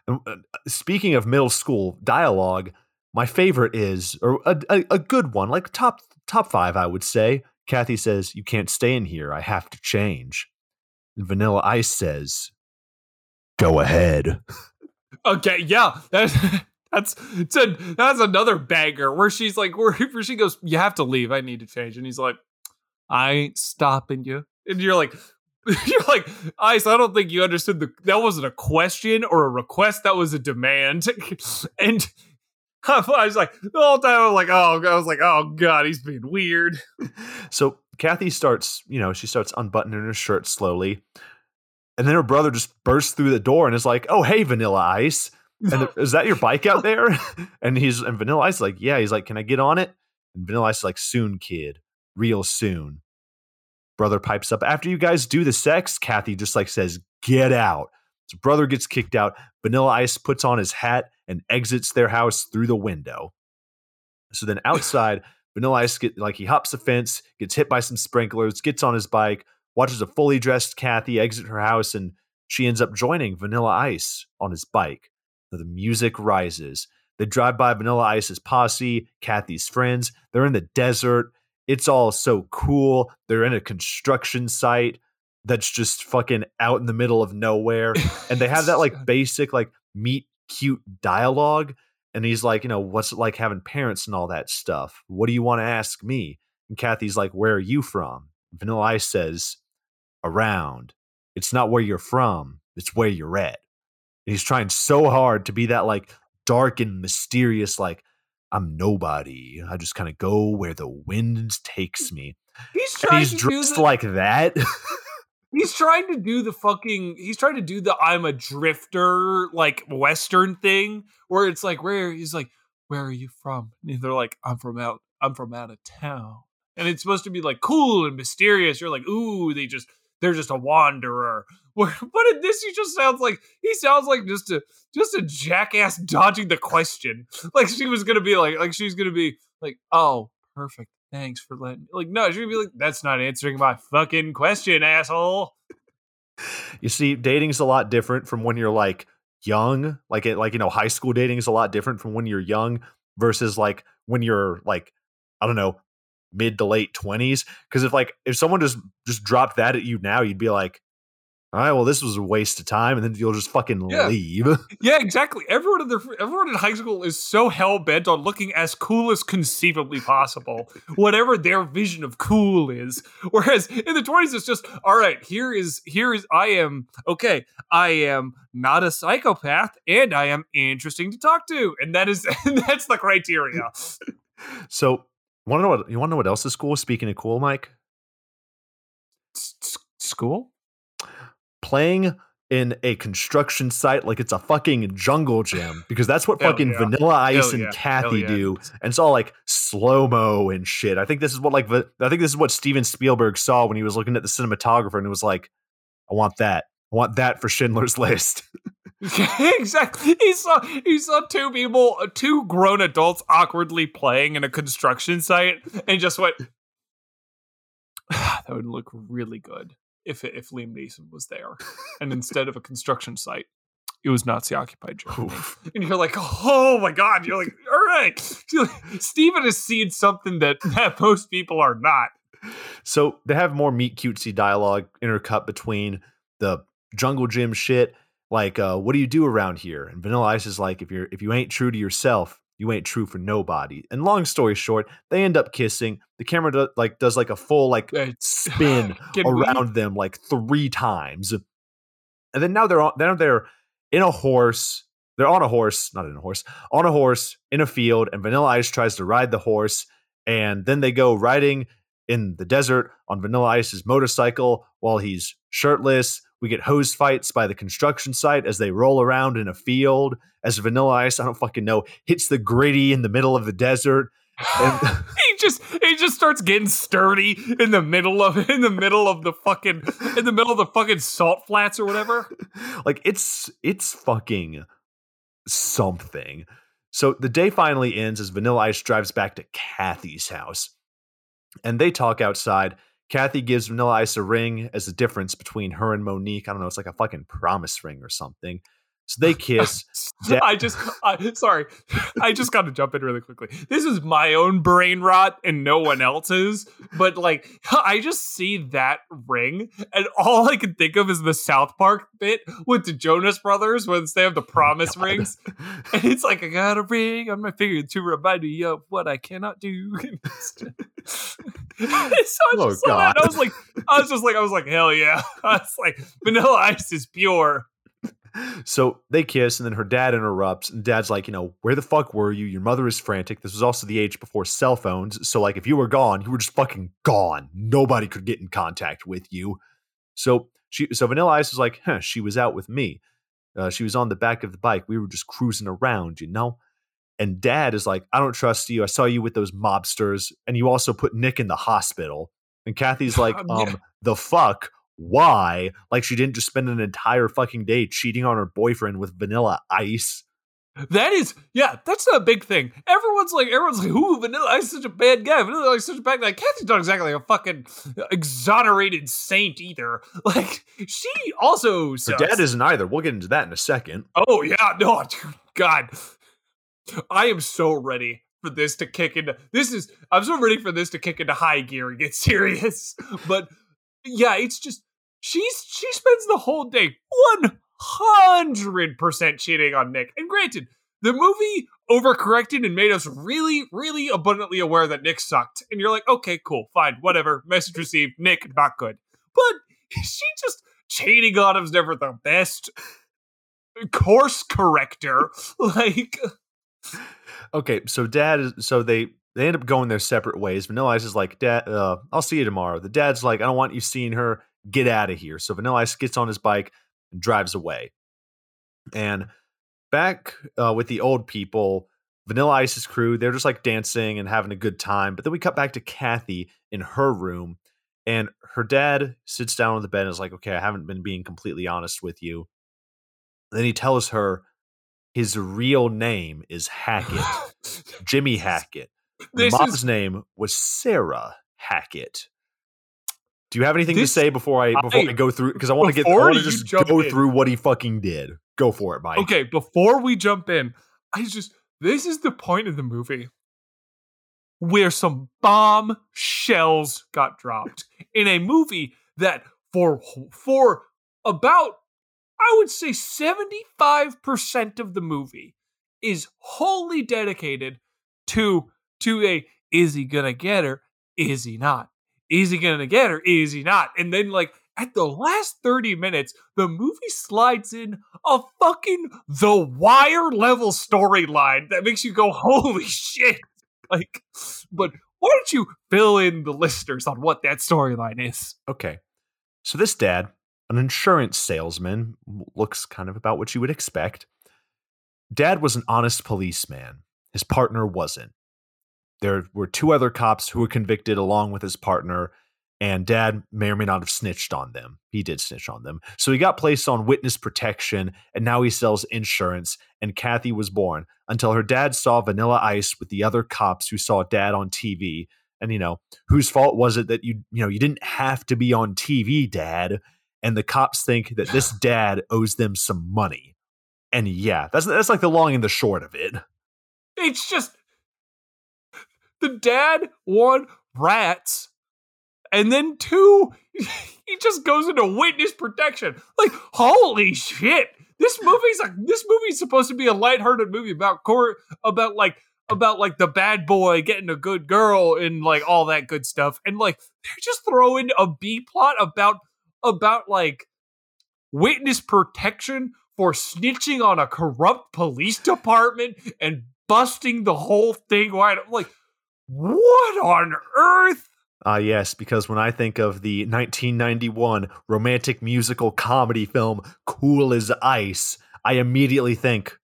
S1: Uh, speaking of middle school dialogue, my favorite is or a, a, a good one, like top top five, I would say. Kathy says, "You can't stay in here. I have to change." And Vanilla Ice says, "Go ahead."
S2: Okay, yeah, that's that's a, that's another banger where she's like, where, where she goes, "You have to leave. I need to change," and he's like, "I ain't stopping you," and you're like. You're like Ice. I don't think you understood the. That wasn't a question or a request. That was a demand. and I was like the whole time. I was like, oh, I was like, oh god, he's being weird.
S1: So Kathy starts, you know, she starts unbuttoning her shirt slowly, and then her brother just bursts through the door and is like, "Oh, hey, Vanilla Ice, and is that your bike out there?" and he's and Vanilla Ice is like, "Yeah." He's like, "Can I get on it?" And Vanilla Ice is like, "Soon, kid, real soon." Brother pipes up after you guys do the sex. Kathy just like says, "Get out." So brother gets kicked out. Vanilla Ice puts on his hat and exits their house through the window. So then outside, Vanilla Ice get like he hops the fence, gets hit by some sprinklers, gets on his bike, watches a fully dressed Kathy exit her house, and she ends up joining Vanilla Ice on his bike. The music rises. They drive by Vanilla Ice's posse, Kathy's friends. They're in the desert. It's all so cool. They're in a construction site that's just fucking out in the middle of nowhere. And they have that like basic, like meet cute dialogue. And he's like, you know, what's it like having parents and all that stuff? What do you want to ask me? And Kathy's like, where are you from? Vanilla Ice says, around. It's not where you're from, it's where you're at. And he's trying so hard to be that like dark and mysterious, like, I'm nobody. I just kind of go where the wind takes me.
S2: He's
S1: And
S2: trying
S1: he's
S2: to
S1: dressed like that.
S2: he's trying to do the fucking he's trying to do the I'm a drifter like western thing where it's like where he's like where are you from? And they're like I'm from out I'm from out of town. And it's supposed to be like cool and mysterious. You're like ooh they just they're just a wanderer. But in this he just sounds like he sounds like just a just a jackass dodging the question. Like she was to be like like she's to be like oh perfect. Thanks for letting like no, she'd be like, that's not answering my fucking question, asshole.
S1: you see, dating's a lot different from when you're like young. Like it, like you know, high school dating is a lot different from when you're young versus like when you're like, I don't know, mid to late twenties. Because if like if someone just just dropped that at you now, you'd be like, all right, well, this was a waste of time, and then you'll just fucking
S2: Yeah.
S1: leave.
S2: Yeah, exactly. Everyone in their everyone in high school is so hell bent on looking as cool as conceivably possible, whatever their vision of cool is. Whereas in the twenties, it's just all right. Here is here is I am okay. I am not a psychopath, and I am interesting to talk to, and that is and that's the criteria.
S1: so, want to know what you want to know what else is cool? Speaking of cool, Mike,
S2: s- School.
S1: Playing in a construction site like it's a fucking jungle gym because that's what fucking
S2: yeah.
S1: Vanilla Ice
S2: Hell
S1: and
S2: yeah.
S1: Kathy
S2: yeah.
S1: do, and it's all like slow mo and shit. I think this is what like I think this is what Steven Spielberg saw when he was looking at the cinematographer and it was like, I want that. I want that for Schindler's List.
S2: exactly. He saw he saw two people, two grown adults, awkwardly playing in a construction site, and just went. that would look really good if if Liam Neeson was there, and instead of a construction site, it was Nazi occupied Germany.
S1: Oof.
S2: And you're like, oh my god! You're like, all right. Steven has seen something that that most people are not.
S1: So they have more meet cutesy dialogue intercut between the jungle gym shit, like uh, what do you do around here? And Vanilla Ice is like, if you're if you ain't true to yourself, you ain't true for nobody. And long story short, they end up kissing. The camera do, like does like a full like
S2: It's-
S1: spin around them like three times, and then now they're on now they're in a horse. They're on a horse, not in a horse, on a horse in a field, and Vanilla Ice tries to ride the horse, and then they go riding in the desert on Vanilla Ice's motorcycle while he's shirtless. We get hose fights by the construction site as they roll around in a field. As Vanilla Ice, I don't fucking know, hits the griddy in the middle of the desert. And
S2: he just he just starts getting sturdy in the middle of in the middle of the fucking in the middle of the fucking salt flats or whatever.
S1: like it's it's fucking something. So the day finally ends as Vanilla Ice drives back to Kathy's house. And they talk outside. Kathy gives Vanilla Ice a ring as the difference between her and Monique. I don't know, it's like a fucking promise ring or something. So they kiss. Dad-
S2: I just, I, sorry, I just got to jump in really quickly. This is my own brain rot and no one else's. But like, I just see that ring, and all I can think of is the South Park bit with the Jonas Brothers, where they have the oh promise rings, and it's like I got a ring on my finger to remind me of what I cannot do. so I oh just
S1: Oh,
S2: saw that, and I was like, I was just like, I was like, hell yeah! I was like, Vanilla Ice is pure.
S1: So they kiss, and then her dad interrupts, and dad's like, you know, where the fuck were you? Your mother is frantic. This was also the age before cell phones. So, like, if you were gone, you were just fucking gone. Nobody could get in contact with you. So she, so Vanilla Ice was like, huh, she was out with me. Uh, she was on the back of the bike. We were just cruising around, you know? And dad is like, I don't trust you. I saw you with those mobsters, and you also put Nick in the hospital. And Kathy's like,
S2: Um, yeah.
S1: um, the fuck? Why? Like she didn't just spend an entire fucking day cheating on her boyfriend with vanilla ice.
S2: That is, yeah, that's a big thing. Everyone's like, everyone's like, ooh, Vanilla Ice is such a bad guy. Vanilla Ice is such a bad guy. Kathy's not exactly a fucking exonerated saint either. Like, she also
S1: Her
S2: sucks.
S1: dad isn't either. We'll get into that in a second.
S2: Oh yeah, no, dude, God, I am so ready for this to kick into. This is I'm so ready for this to kick into high gear and get serious. But yeah, it's just she's she spends the whole day one hundred percent cheating on Nick. And granted, the movie overcorrected and made us really, really abundantly aware that Nick sucked. And you're like, okay, cool, fine, whatever. Message received. Nick, not good. But she just cheating on him's never the best course corrector. Like,
S1: Okay, so dad is so they they end up going their separate ways. Vanilla Ice is like, Dad, uh, I'll see you tomorrow. The dad's like, I don't want you seeing her. Get out of here. So Vanilla Ice gets on his bike and drives away. And back uh, with the old people, Vanilla Ice's crew, they're just like dancing and having a good time. But then we cut back to Kathy in her room, and her dad sits down on the bed and is like, Okay, I haven't been being completely honest with you. Then he tells her his real name is Hackett, Jimmy Hackett.
S2: This
S1: Mom's
S2: is-
S1: name was Sarah Hackett. Do you have anything to say before I before I,
S2: I-
S1: go through? Because I want to get I want to just go
S2: in.
S1: through what he fucking did. Go for it, Mike.
S2: okay, before we jump in, I just this is the point of the movie where some bomb shells got dropped in a movie that for for about I would say 75% of the movie is wholly dedicated to to a is he gonna get her? Is he not? Is he gonna get her? Is he not? And then like at the last 30 minutes, the movie slides in a fucking The Wire level storyline that makes you go, holy shit. Like, but why don't you fill in the listeners on what that storyline is?
S1: Okay. So this dad, an insurance salesman, looks kind of about what you would expect. Dad was an honest policeman. His partner wasn't. There were two other cops who were convicted along with his partner, and dad may or may not have snitched on them. He did snitch on them. So he got placed on witness protection, and now he sells insurance. And Kathy was born until her dad saw Vanilla Ice with the other cops who saw dad on TV. And, you know, whose fault was it that you, you know, you didn't have to be on TV, dad? And the cops think that this dad owes them some money. And yeah, that's that's like the long and the short of it.
S2: It's just the dad one rats, and then two he just goes into witness protection. Like holy shit! This movie's like this movie's supposed to be a lighthearted movie about court about like about like the bad boy getting a good girl and like all that good stuff, and like they're just throwing a B plot about about like witness protection for snitching on a corrupt police department and busting the whole thing wide. Like, what on earth?
S1: Ah, yes, because when I think of the 1991 romantic musical comedy film Cool as Ice, I immediately think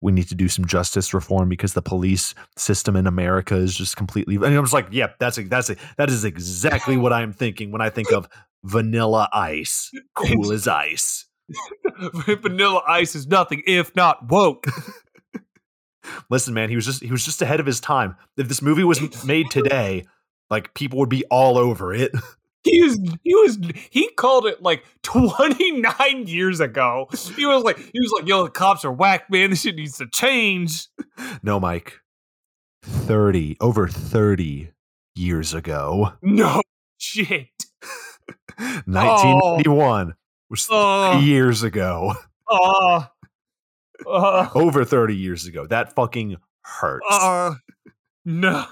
S1: we need to do some justice reform because the police system in America is just completely. And I'm just like, "Yep, that's a, that's a, that is exactly what I'm thinking when I think of Vanilla Ice, Cool as Ice."
S2: Vanilla Ice is nothing if not woke.
S1: Listen, man, he was just he was just ahead of his time. If this movie was made today, like people would be all over it.
S2: He was he was he called it like 29 years ago. He was like he was like, yo, the cops are whack, man. This shit needs to change.
S1: No, Mike. 30 over 30 years ago.
S2: No shit.
S1: 1991 was 30
S2: Oh.
S1: years ago.
S2: Uh, uh,
S1: Over 30 years ago. That fucking hurts.
S2: uh, no.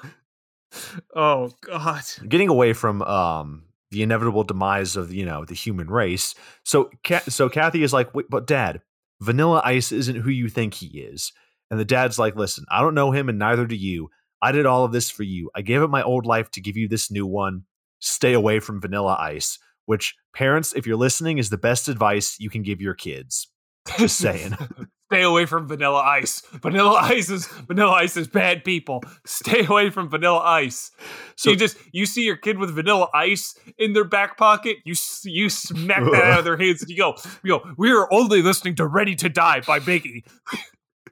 S2: Oh god.
S1: Getting away from um the inevitable demise of you know the human race. So so Kathy is like, Wait, but Dad, Vanilla Ice isn't who you think he is. And the dad's like, Listen, I don't know him, and neither do you. I did all of this for you. I gave up my old life to give you this new one. Stay away from Vanilla Ice. Which parents, if you're listening, is the best advice you can give your kids. Just saying.
S2: Stay away from Vanilla Ice. Vanilla Ice is Vanilla Ice is bad people. Stay away from Vanilla Ice.
S1: So
S2: you just you see your kid with Vanilla Ice in their back pocket. You you smack that out of their hands and you go you go. We are only listening to "Ready to Die" by Biggie.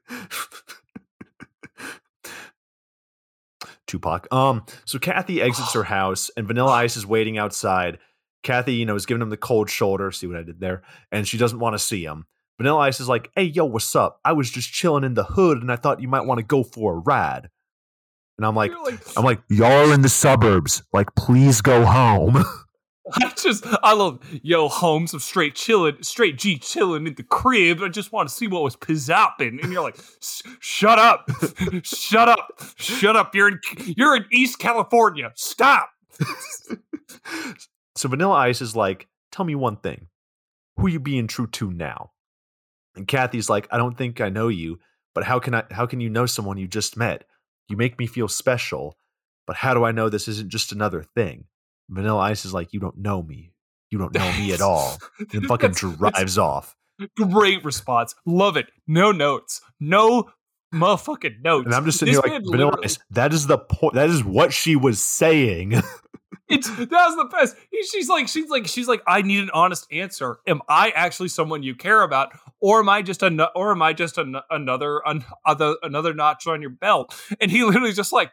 S1: Tupac. Um, so Kathy exits her house and Vanilla Ice is waiting outside. Kathy, you know, is giving him the cold shoulder. See what I did there? And she doesn't want to see him. Vanilla Ice is like, "Hey, yo, what's up? I was just chilling in the hood, and I thought you might want to go for a ride." And I'm like,
S2: like,
S1: I'm like, y'all in the suburbs. Like, please go home.
S2: I just I love yo home some straight chilling straight G chilling in the crib. I just want to see what was pizzopping, and you're like, shut up, shut up, shut up. You're in you're in East California. Stop.
S1: so Vanilla Ice is like, tell me one thing. Who you being true to now? And Kathy's like, I don't think I know you, but how can I how can you know someone you just met? You make me feel special, but how do I know this isn't just another thing? Vanilla Ice is like, you don't know me. You don't know me at all. And fucking
S2: That's- that's
S1: drives off.
S2: Great response. Love it. No notes. No motherfucking notes.
S1: And I'm just sitting
S2: This
S1: here like, Vanilla
S2: literally-
S1: Ice, that is the point. That is what she was saying.
S2: It's that was the best. She's like, she's like, she's like, I need an honest answer. Am I actually someone you care about, or am I just a, or am I just an, another, an, other, another notch on your belt? And he literally just like,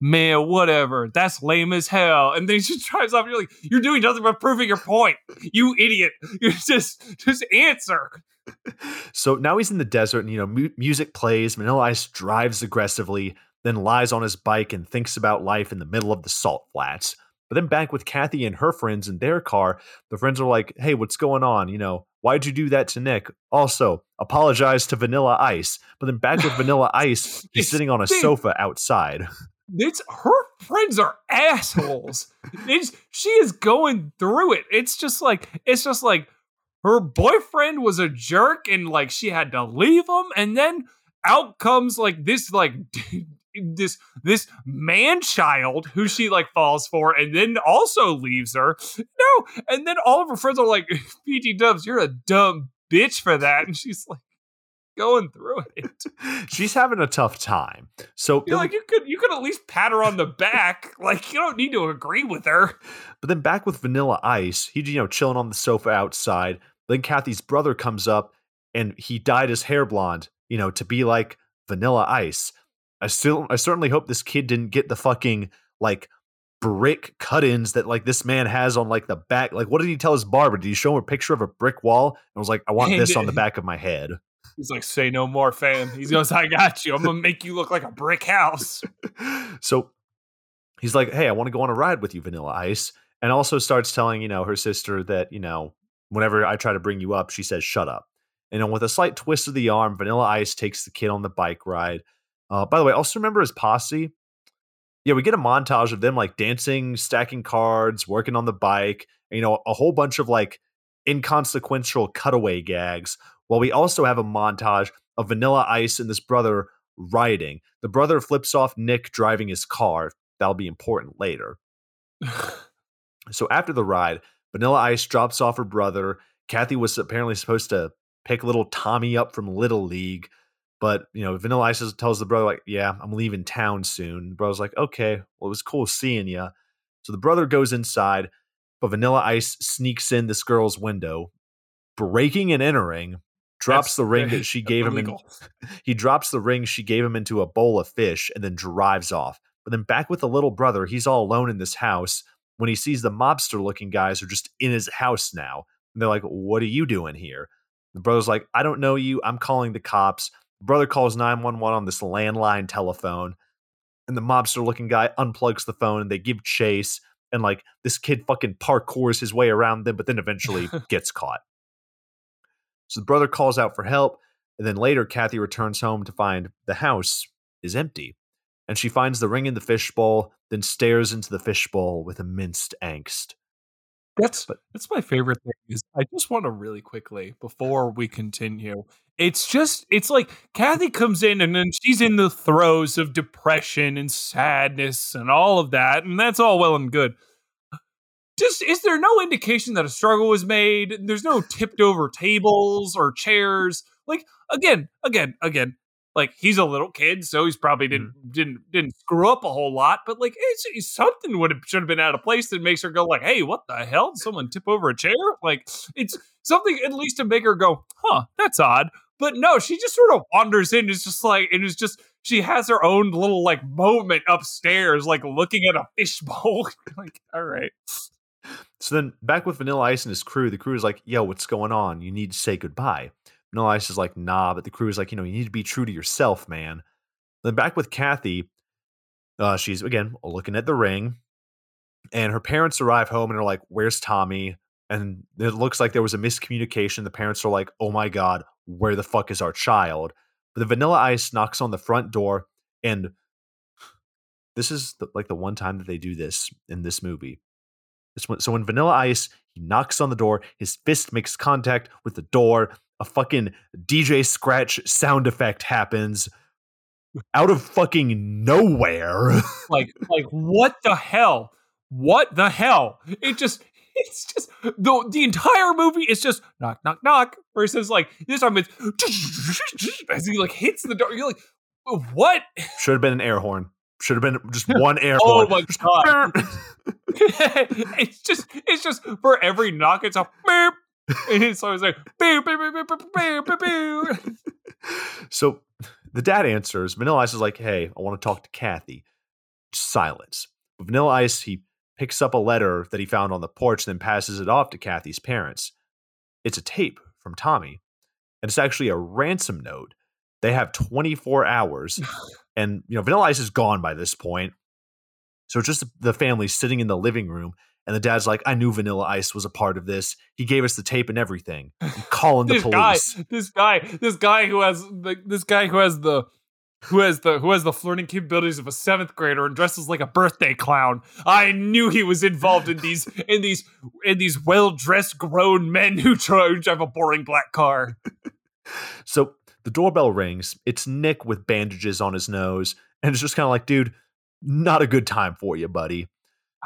S2: man, whatever. That's lame as hell. And then he just drives off. And you're like, you're doing nothing but proving your point. You idiot. You just, just answer.
S1: So now he's in the desert, and you know, mu- music plays. Vanilla Ice drives aggressively, then lies on his bike and thinks about life in the middle of the salt flats. But then back with Kathy and her friends in their car, the friends are like, "Hey, what's going on? You know, why'd you do that to Nick? Also, apologize to Vanilla Ice." But then back with Vanilla Ice, he's sitting on a sofa outside.
S2: It's her friends are assholes. it's she is going through it. It's just like it's just like her boyfriend was a jerk and like she had to leave him, and then out comes like this like this this man child who she like falls for and then also leaves her. No, and then all of her friends are like, PG Dubs, you're a dumb bitch for that. And she's like going through it.
S1: She's having a tough time. So
S2: You're like you could you could at least pat her on the back. Like you don't need to agree with her.
S1: But then back with Vanilla Ice, he you know chilling on the sofa outside. Then Kathy's brother comes up and he dyed his hair blonde, you know, to be like Vanilla Ice. I still I certainly hope this kid didn't get the fucking like brick cut-ins that like this man has on like the back. Like what did he tell his barber? Did he show him a picture of a brick wall? And was like, I want this on the back of my head.
S2: He's like, say no more, fam. He goes, I got you. I'm gonna make you look like a brick house.
S1: so he's like, "Hey, I want to go on a ride with you, Vanilla Ice," and also starts telling you know her sister that you know whenever I try to bring you up, she says, "Shut up." And then with a slight twist of the arm, Vanilla Ice takes the kid on the bike ride. Uh, by the way, also remember his posse. Yeah, we get a montage of them like dancing, stacking cards, working on the bike. And, you know, a whole bunch of like inconsequential cutaway gags. While we also have a montage of Vanilla Ice and this brother riding. The brother flips off Nick driving his car. That'll be important later. So after the ride, Vanilla Ice drops off her brother. Kathy was apparently supposed to pick little Tommy up from Little League, but you know, Vanilla Ice tells the brother like, "Yeah, I'm leaving town soon." The brother's like, "Okay, well, it was cool seeing you." So the brother goes inside, but Vanilla Ice sneaks in this girl's window. breaking and entering, drops
S2: That's-
S1: the ring that she gave him. In, he drops the ring she gave him into a bowl of fish and then drives off. But then back with the little brother, he's all alone in this house when he sees the mobster looking guys are just in his house now. And they're like, What are you doing here? The brother's like, I don't know you. I'm calling the cops. The brother calls 911 on this landline telephone. And the mobster looking guy unplugs the phone and they give chase. And like this kid fucking parkours his way around them, but then eventually gets caught. So the brother calls out for help. And then later, Kathy returns home to find the house is empty. And she finds the ring in the fishbowl, then stares into the fishbowl with immense angst.
S2: That's that's my favorite thing. Is I just want to really quickly before we continue. It's just it's like Kathy comes in and then she's in the throes of depression and sadness and all of that, and that's all well and good. Just is there no indication that a struggle was made? There's no tipped over tables or chairs. Like again, again, again. Like he's a little kid, so he's probably mm-hmm. didn't didn't didn't screw up a whole lot. But like something would have should have been out of place that makes her go like, "Hey, what the hell? Did someone tip over a chair?" Like it's something at least to make her go, "Huh, that's odd." But no, she just sort of wanders in. It's just like it is just she has her own little like moment upstairs, like looking at a fishbowl. like, all right,
S1: So then back with Vanilla Ice and his crew, the crew is like, yo, what's going on? You need to say goodbye. Vanilla Ice is like, nah, but the crew is like, you know, you need to be true to yourself, man. Then back with Kathy, uh, she's again looking at the ring, and her parents arrive home and are like, where's Tommy? And it looks like there was a miscommunication. The parents are like, oh my God, where the fuck is our child? But the Vanilla Ice knocks on the front door, and this is the, like the one time that they do this in this movie. When, so when Vanilla Ice he knocks on the door, his fist makes contact with the door. A fucking DJ scratch sound effect happens out of fucking nowhere.
S2: like like what the hell? What the hell? It just it's just the the entire movie is just knock knock knock versus like this time it's as he like hits the door. You're like, what?
S1: Should have been an air horn. Should have been just one air horn.
S2: Oh
S1: horn.
S2: my god! it's just it's just for every knock it's a beep. And it's always like beep beep beep beep beep beep beep.
S1: so the dad answers. Vanilla Ice is like, "Hey, I want to talk to Kathy." Silence. Vanilla Ice he picks up a letter that he found on the porch, then passes it off to Kathy's parents. It's a tape from Tommy, and it's actually a ransom note. They have 24 hours, and you know Vanilla Ice is gone by this point. So it's just the family sitting in the living room, and the dad's like, "I knew Vanilla Ice was a part of this. He gave us the tape and everything. I'm calling the
S2: this guy, this guy, this guy who has the, this guy who has the who has the who has the flirting capabilities of a seventh grader and dresses like a birthday clown. I knew he was involved in these in these in these well dressed grown men who try who drive a boring black car.
S1: So the doorbell rings. It's Nick with bandages on his nose, and it's just kind of like, dude, not a good time for you, buddy.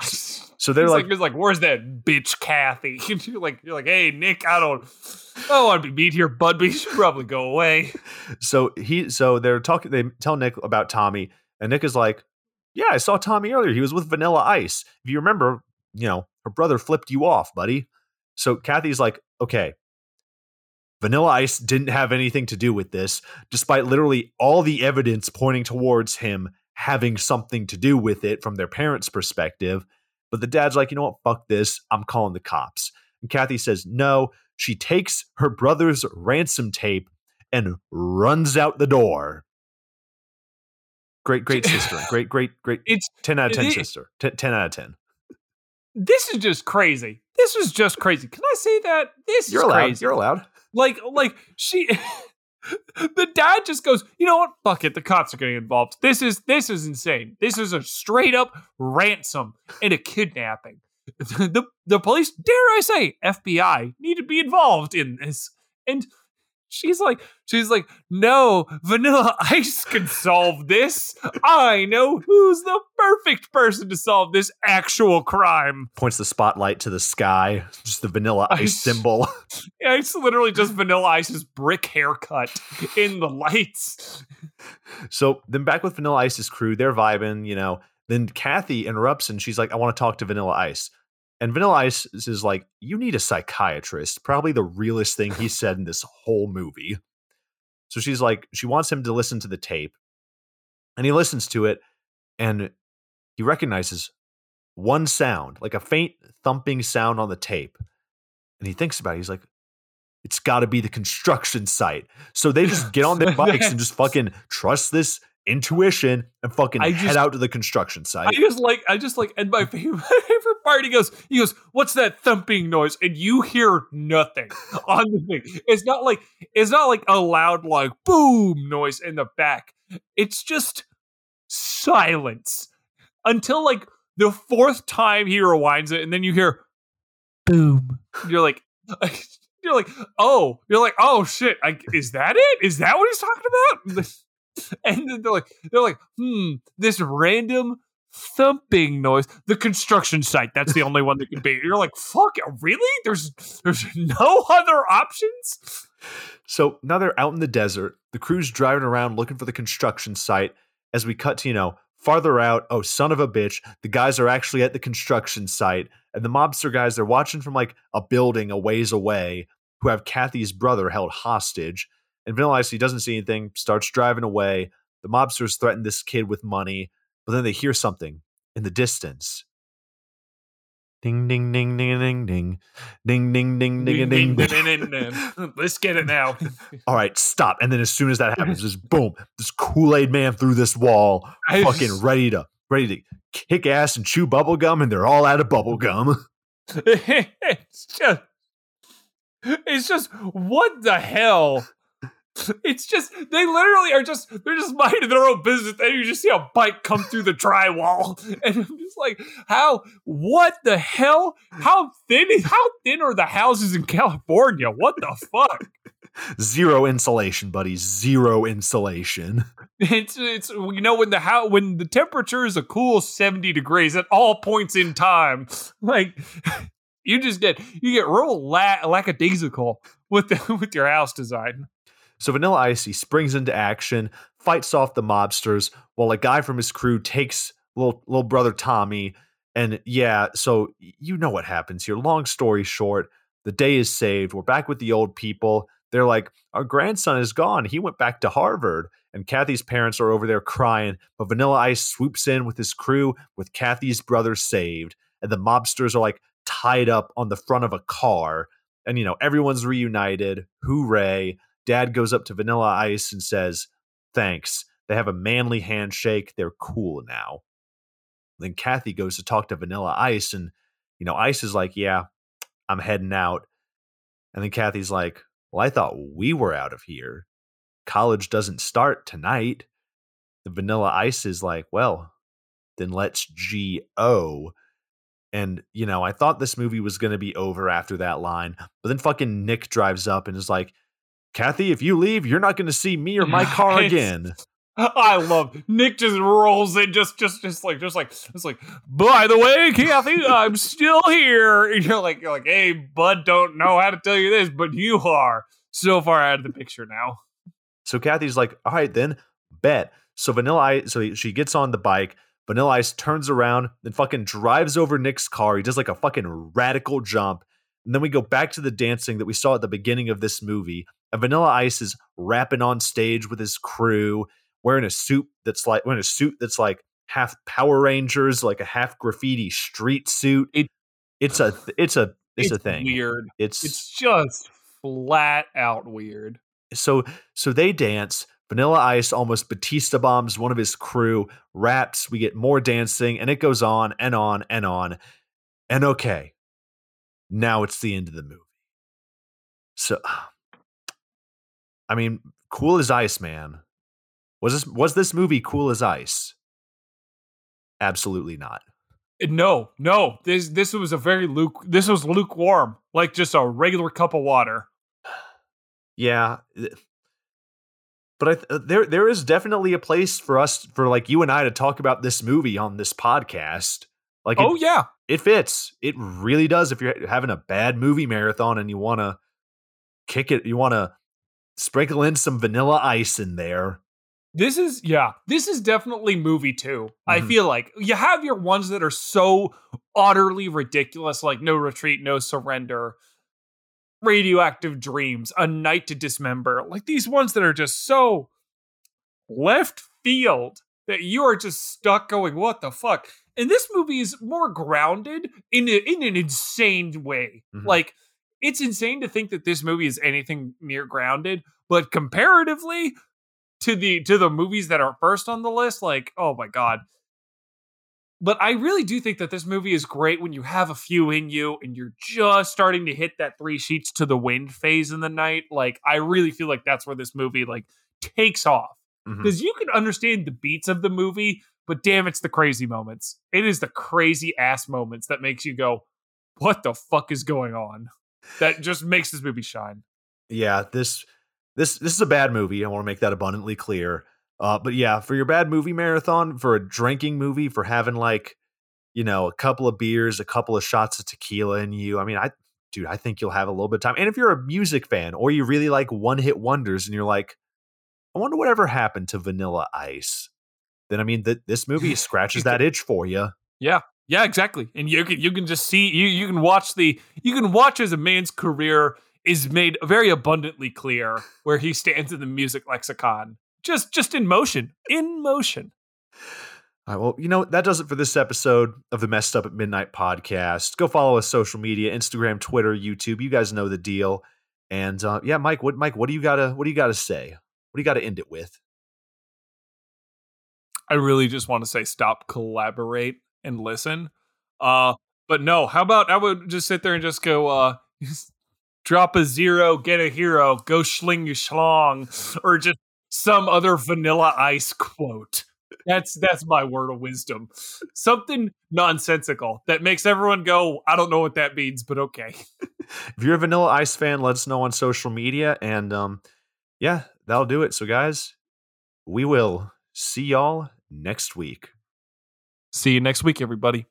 S1: So they're
S2: He's
S1: like,
S2: like, he's like, where's that bitch Kathy? And you're like, you're like, hey Nick, I don't, I don't want to be mean here, bud, but you should probably go away.
S1: so he, so they're talking. They tell Nick about Tommy, and Nick is like, yeah, I saw Tommy earlier. He was with Vanilla Ice. If you remember, you know, her brother flipped you off, buddy. So Kathy's like, okay. Vanilla Ice didn't have anything to do with this, despite literally all the evidence pointing towards him having something to do with it from their parents' perspective. But the dad's like, you know what? Fuck this. I'm calling the cops. And Kathy says, no. She takes her brother's ransom tape and runs out the door. Great, great sister. Great, great, great.
S2: It's
S1: 10 out of 10
S2: it-
S1: sister. 10, 10 out of 10.
S2: this is just crazy. This was just crazy. Can I say that? This
S1: You're
S2: is
S1: allowed.
S2: crazy.
S1: You're allowed.
S2: Like, like she, the dad just goes, you know what? Fuck it. The cops are getting involved. This is this is insane. This is a straight up ransom and a kidnapping. The the police, dare I say, FBI need to be involved in this. And she's like, she's like, no, Vanilla Ice can solve this. I know who's the perfect person to solve this actual crime.
S1: Points the spotlight to the sky, just the vanilla ice
S2: Ice.
S1: symbol.
S2: Yeah, it's literally just Vanilla Ice's brick haircut in the lights.
S1: So then back with Vanilla Ice's crew, they're vibing, you know. Then Kathy interrupts and she's like, I want to talk to Vanilla Ice. And Vanilla Ice is like, you need a psychiatrist. Probably the realest thing he said in this whole movie. So she's like, she wants him to listen to the tape. And he listens to it and he recognizes one sound, like a faint thumping sound on the tape. And he thinks about it. He's like, it's got to be the construction site. So they just get on their bikes and just fucking trust this intuition and fucking
S2: I
S1: head out to the construction site.
S2: I just like I just like and my favorite, favorite part he goes he goes what's that thumping noise? And you hear nothing on the thing. It's not like it's not like a loud like boom noise in the back. It's just silence until like the fourth time he rewinds it and then you hear boom. You're like you're like oh you're like oh shit. I, is that it? Is that what he's talking about and they're like they're like hmm this random thumping noise the construction site that's the only one that can be you're like fuck really there's there's no other options
S1: So now they're out in the desert. The crew's driving around looking for the construction site. As we cut to, you know, farther out, oh, son of a bitch, the guys are actually at the construction site. And the mobster guys, they're watching from like a building a ways away who have Kathy's brother held hostage. And Vanilla Ice, he doesn't see anything, starts driving away. The mobsters threaten this kid with money, but then they hear something in the distance. Ding, ding, ding, ding, ding, ding. Ding, ding, ding, ding, ding, ding.
S2: let's get it now
S1: all right, stop. And then as soon as that happens, just boom, this Kool-Aid man through this wall,
S2: I
S1: fucking
S2: just-
S1: ready to ready to kick ass and chew bubble gum, and they're all out of bubble gum.
S2: it's just it's just what the hell it's just they literally are just they're just minding their own business and you just see a bike come through the drywall. And i'm just like how what the hell? How thin Is, how thin are the houses in california? What the fuck?
S1: Zero insulation, buddy. Zero insulation.
S2: it's it's you know when the how when the temperature is a cool 70 degrees at all points in time like you just get you get real la- lackadaisical with the, with your house design
S1: So Vanilla Ice springs into action, fights off the mobsters, while a guy from his crew takes little little brother Tommy. And yeah, so you know what happens here. Long story short, the day is saved. We're back with the old people. They're like, our grandson is gone. He went back to Harvard. And Kathy's parents are over there crying. But Vanilla Ice swoops in with his crew with Kathy's brother saved. And the mobsters are like tied up on the front of a car. And, you know, everyone's reunited. Hooray. Dad goes up to Vanilla Ice and says, Thanks. They have a manly handshake. They're cool now. Then Kathy goes to talk to Vanilla Ice, and, you know, Ice is like, Yeah, I'm heading out. And then Kathy's like, Well, I thought we were out of here. College doesn't start tonight. The Vanilla Ice is like, Well, then let's G-O. And, you know, I thought this movie was going to be over after that line. But then fucking Nick drives up and is like, Kathy, if you leave, you're not going to see me or my car again.
S2: i love nick just rolls in just just just like just like it's like by the way kathy i'm still here and you're like you're like hey bud don't know how to tell you this but you are so far out of the picture now
S1: So Kathy's like, all right, then bet. So Vanilla Ice, so she gets on the bike. Vanilla Ice turns around, then fucking drives over Nick's car. He does like a fucking radical jump. And then we go back to the dancing that we saw at the beginning of this movie. And Vanilla Ice is rapping on stage with his crew, wearing a suit that's like wearing a suit that's like half Power Rangers, like a half graffiti street suit.
S2: It-
S1: it's a it's a it's, a thing.
S2: weird
S1: It's
S2: it's just flat out weird
S1: so so they dance vanilla ice almost batista bombs one of his crew raps we get more dancing and it goes on and on and on and okay now it's the end of the movie. So ah. i mean cool as ice man. Was this was this movie cool as ice? Absolutely not.
S2: Eh, no no. This this was a very luke this was lukewarm like just a regular cup of water.
S1: Yeah, eh. but I th- uh, there there is definitely a place for us for like you and I to talk about this movie on this podcast. Like,
S2: oh
S1: it,
S2: yeah
S1: it fits. It really does. If you're having a bad movie marathon and you want to kick it, you want to sprinkle in some vanilla ice in there.
S2: This is yeah, this is definitely movie 2. I
S1: Mhm.
S2: feel like you have your ones that are so utterly ridiculous like No Retreat, No Surrender, Radioactive Dreams, A Night to Dismember. Like these ones that are just so left field that you are just stuck going what the fuck. And this movie is more grounded in a, in an insane way.
S1: Mhm.
S2: Like it's insane to think that this movie is anything near grounded, but comparatively to the to the movies that are first on the list, like oh my god. But I really do think that this movie is great when you have a few in you and you're just starting to hit that three sheets to the wind phase in the night. Like I really feel like that's where this movie like takes off because you can understand the beats of the movie, but damn, it's the crazy moments. It is the crazy ass moments that makes you go, "What the fuck is going on?" That just makes this movie shine.
S1: yeah this this this is a bad movie i want to make that abundantly clear uh but yeah for your bad movie marathon for a drinking movie for having like you know a couple of beers a couple of shots of tequila in you i mean i dude i think you'll have a little bit of time and if you're a music fan or you really like one hit wonders and you're like i wonder whatever happened to vanilla ice then i mean th- this movie scratches that itch for you Yeah,
S2: Yeah, exactly. And you can you can just see you you can watch the you can watch as a man's career is made very abundantly clear where he stands in the music lexicon. Just just in motion. In motion.
S1: All right, well, you know, that does it for this episode of the Messed Up at Midnight podcast. Go follow us social media, Instagram, Twitter, YouTube. You guys know the deal. And uh, yeah, Mike, what Mike, what do you gotta what do you gotta say? What do you gotta end it with?
S2: I really just want to say stop, collaborate, and listen. Uh, but no, how about I would just sit there and just go, uh, drop a zero, get a hero, go schling your schlong, or just some other vanilla ice quote. That's that's my word of wisdom. Something nonsensical that makes everyone go, I don't know what that means, but okay.
S1: If you're a Vanilla Ice fan, let us know on social media. And um, yeah, that'll do it. So, guys, we will see y'all next week.
S2: See you next week, everybody.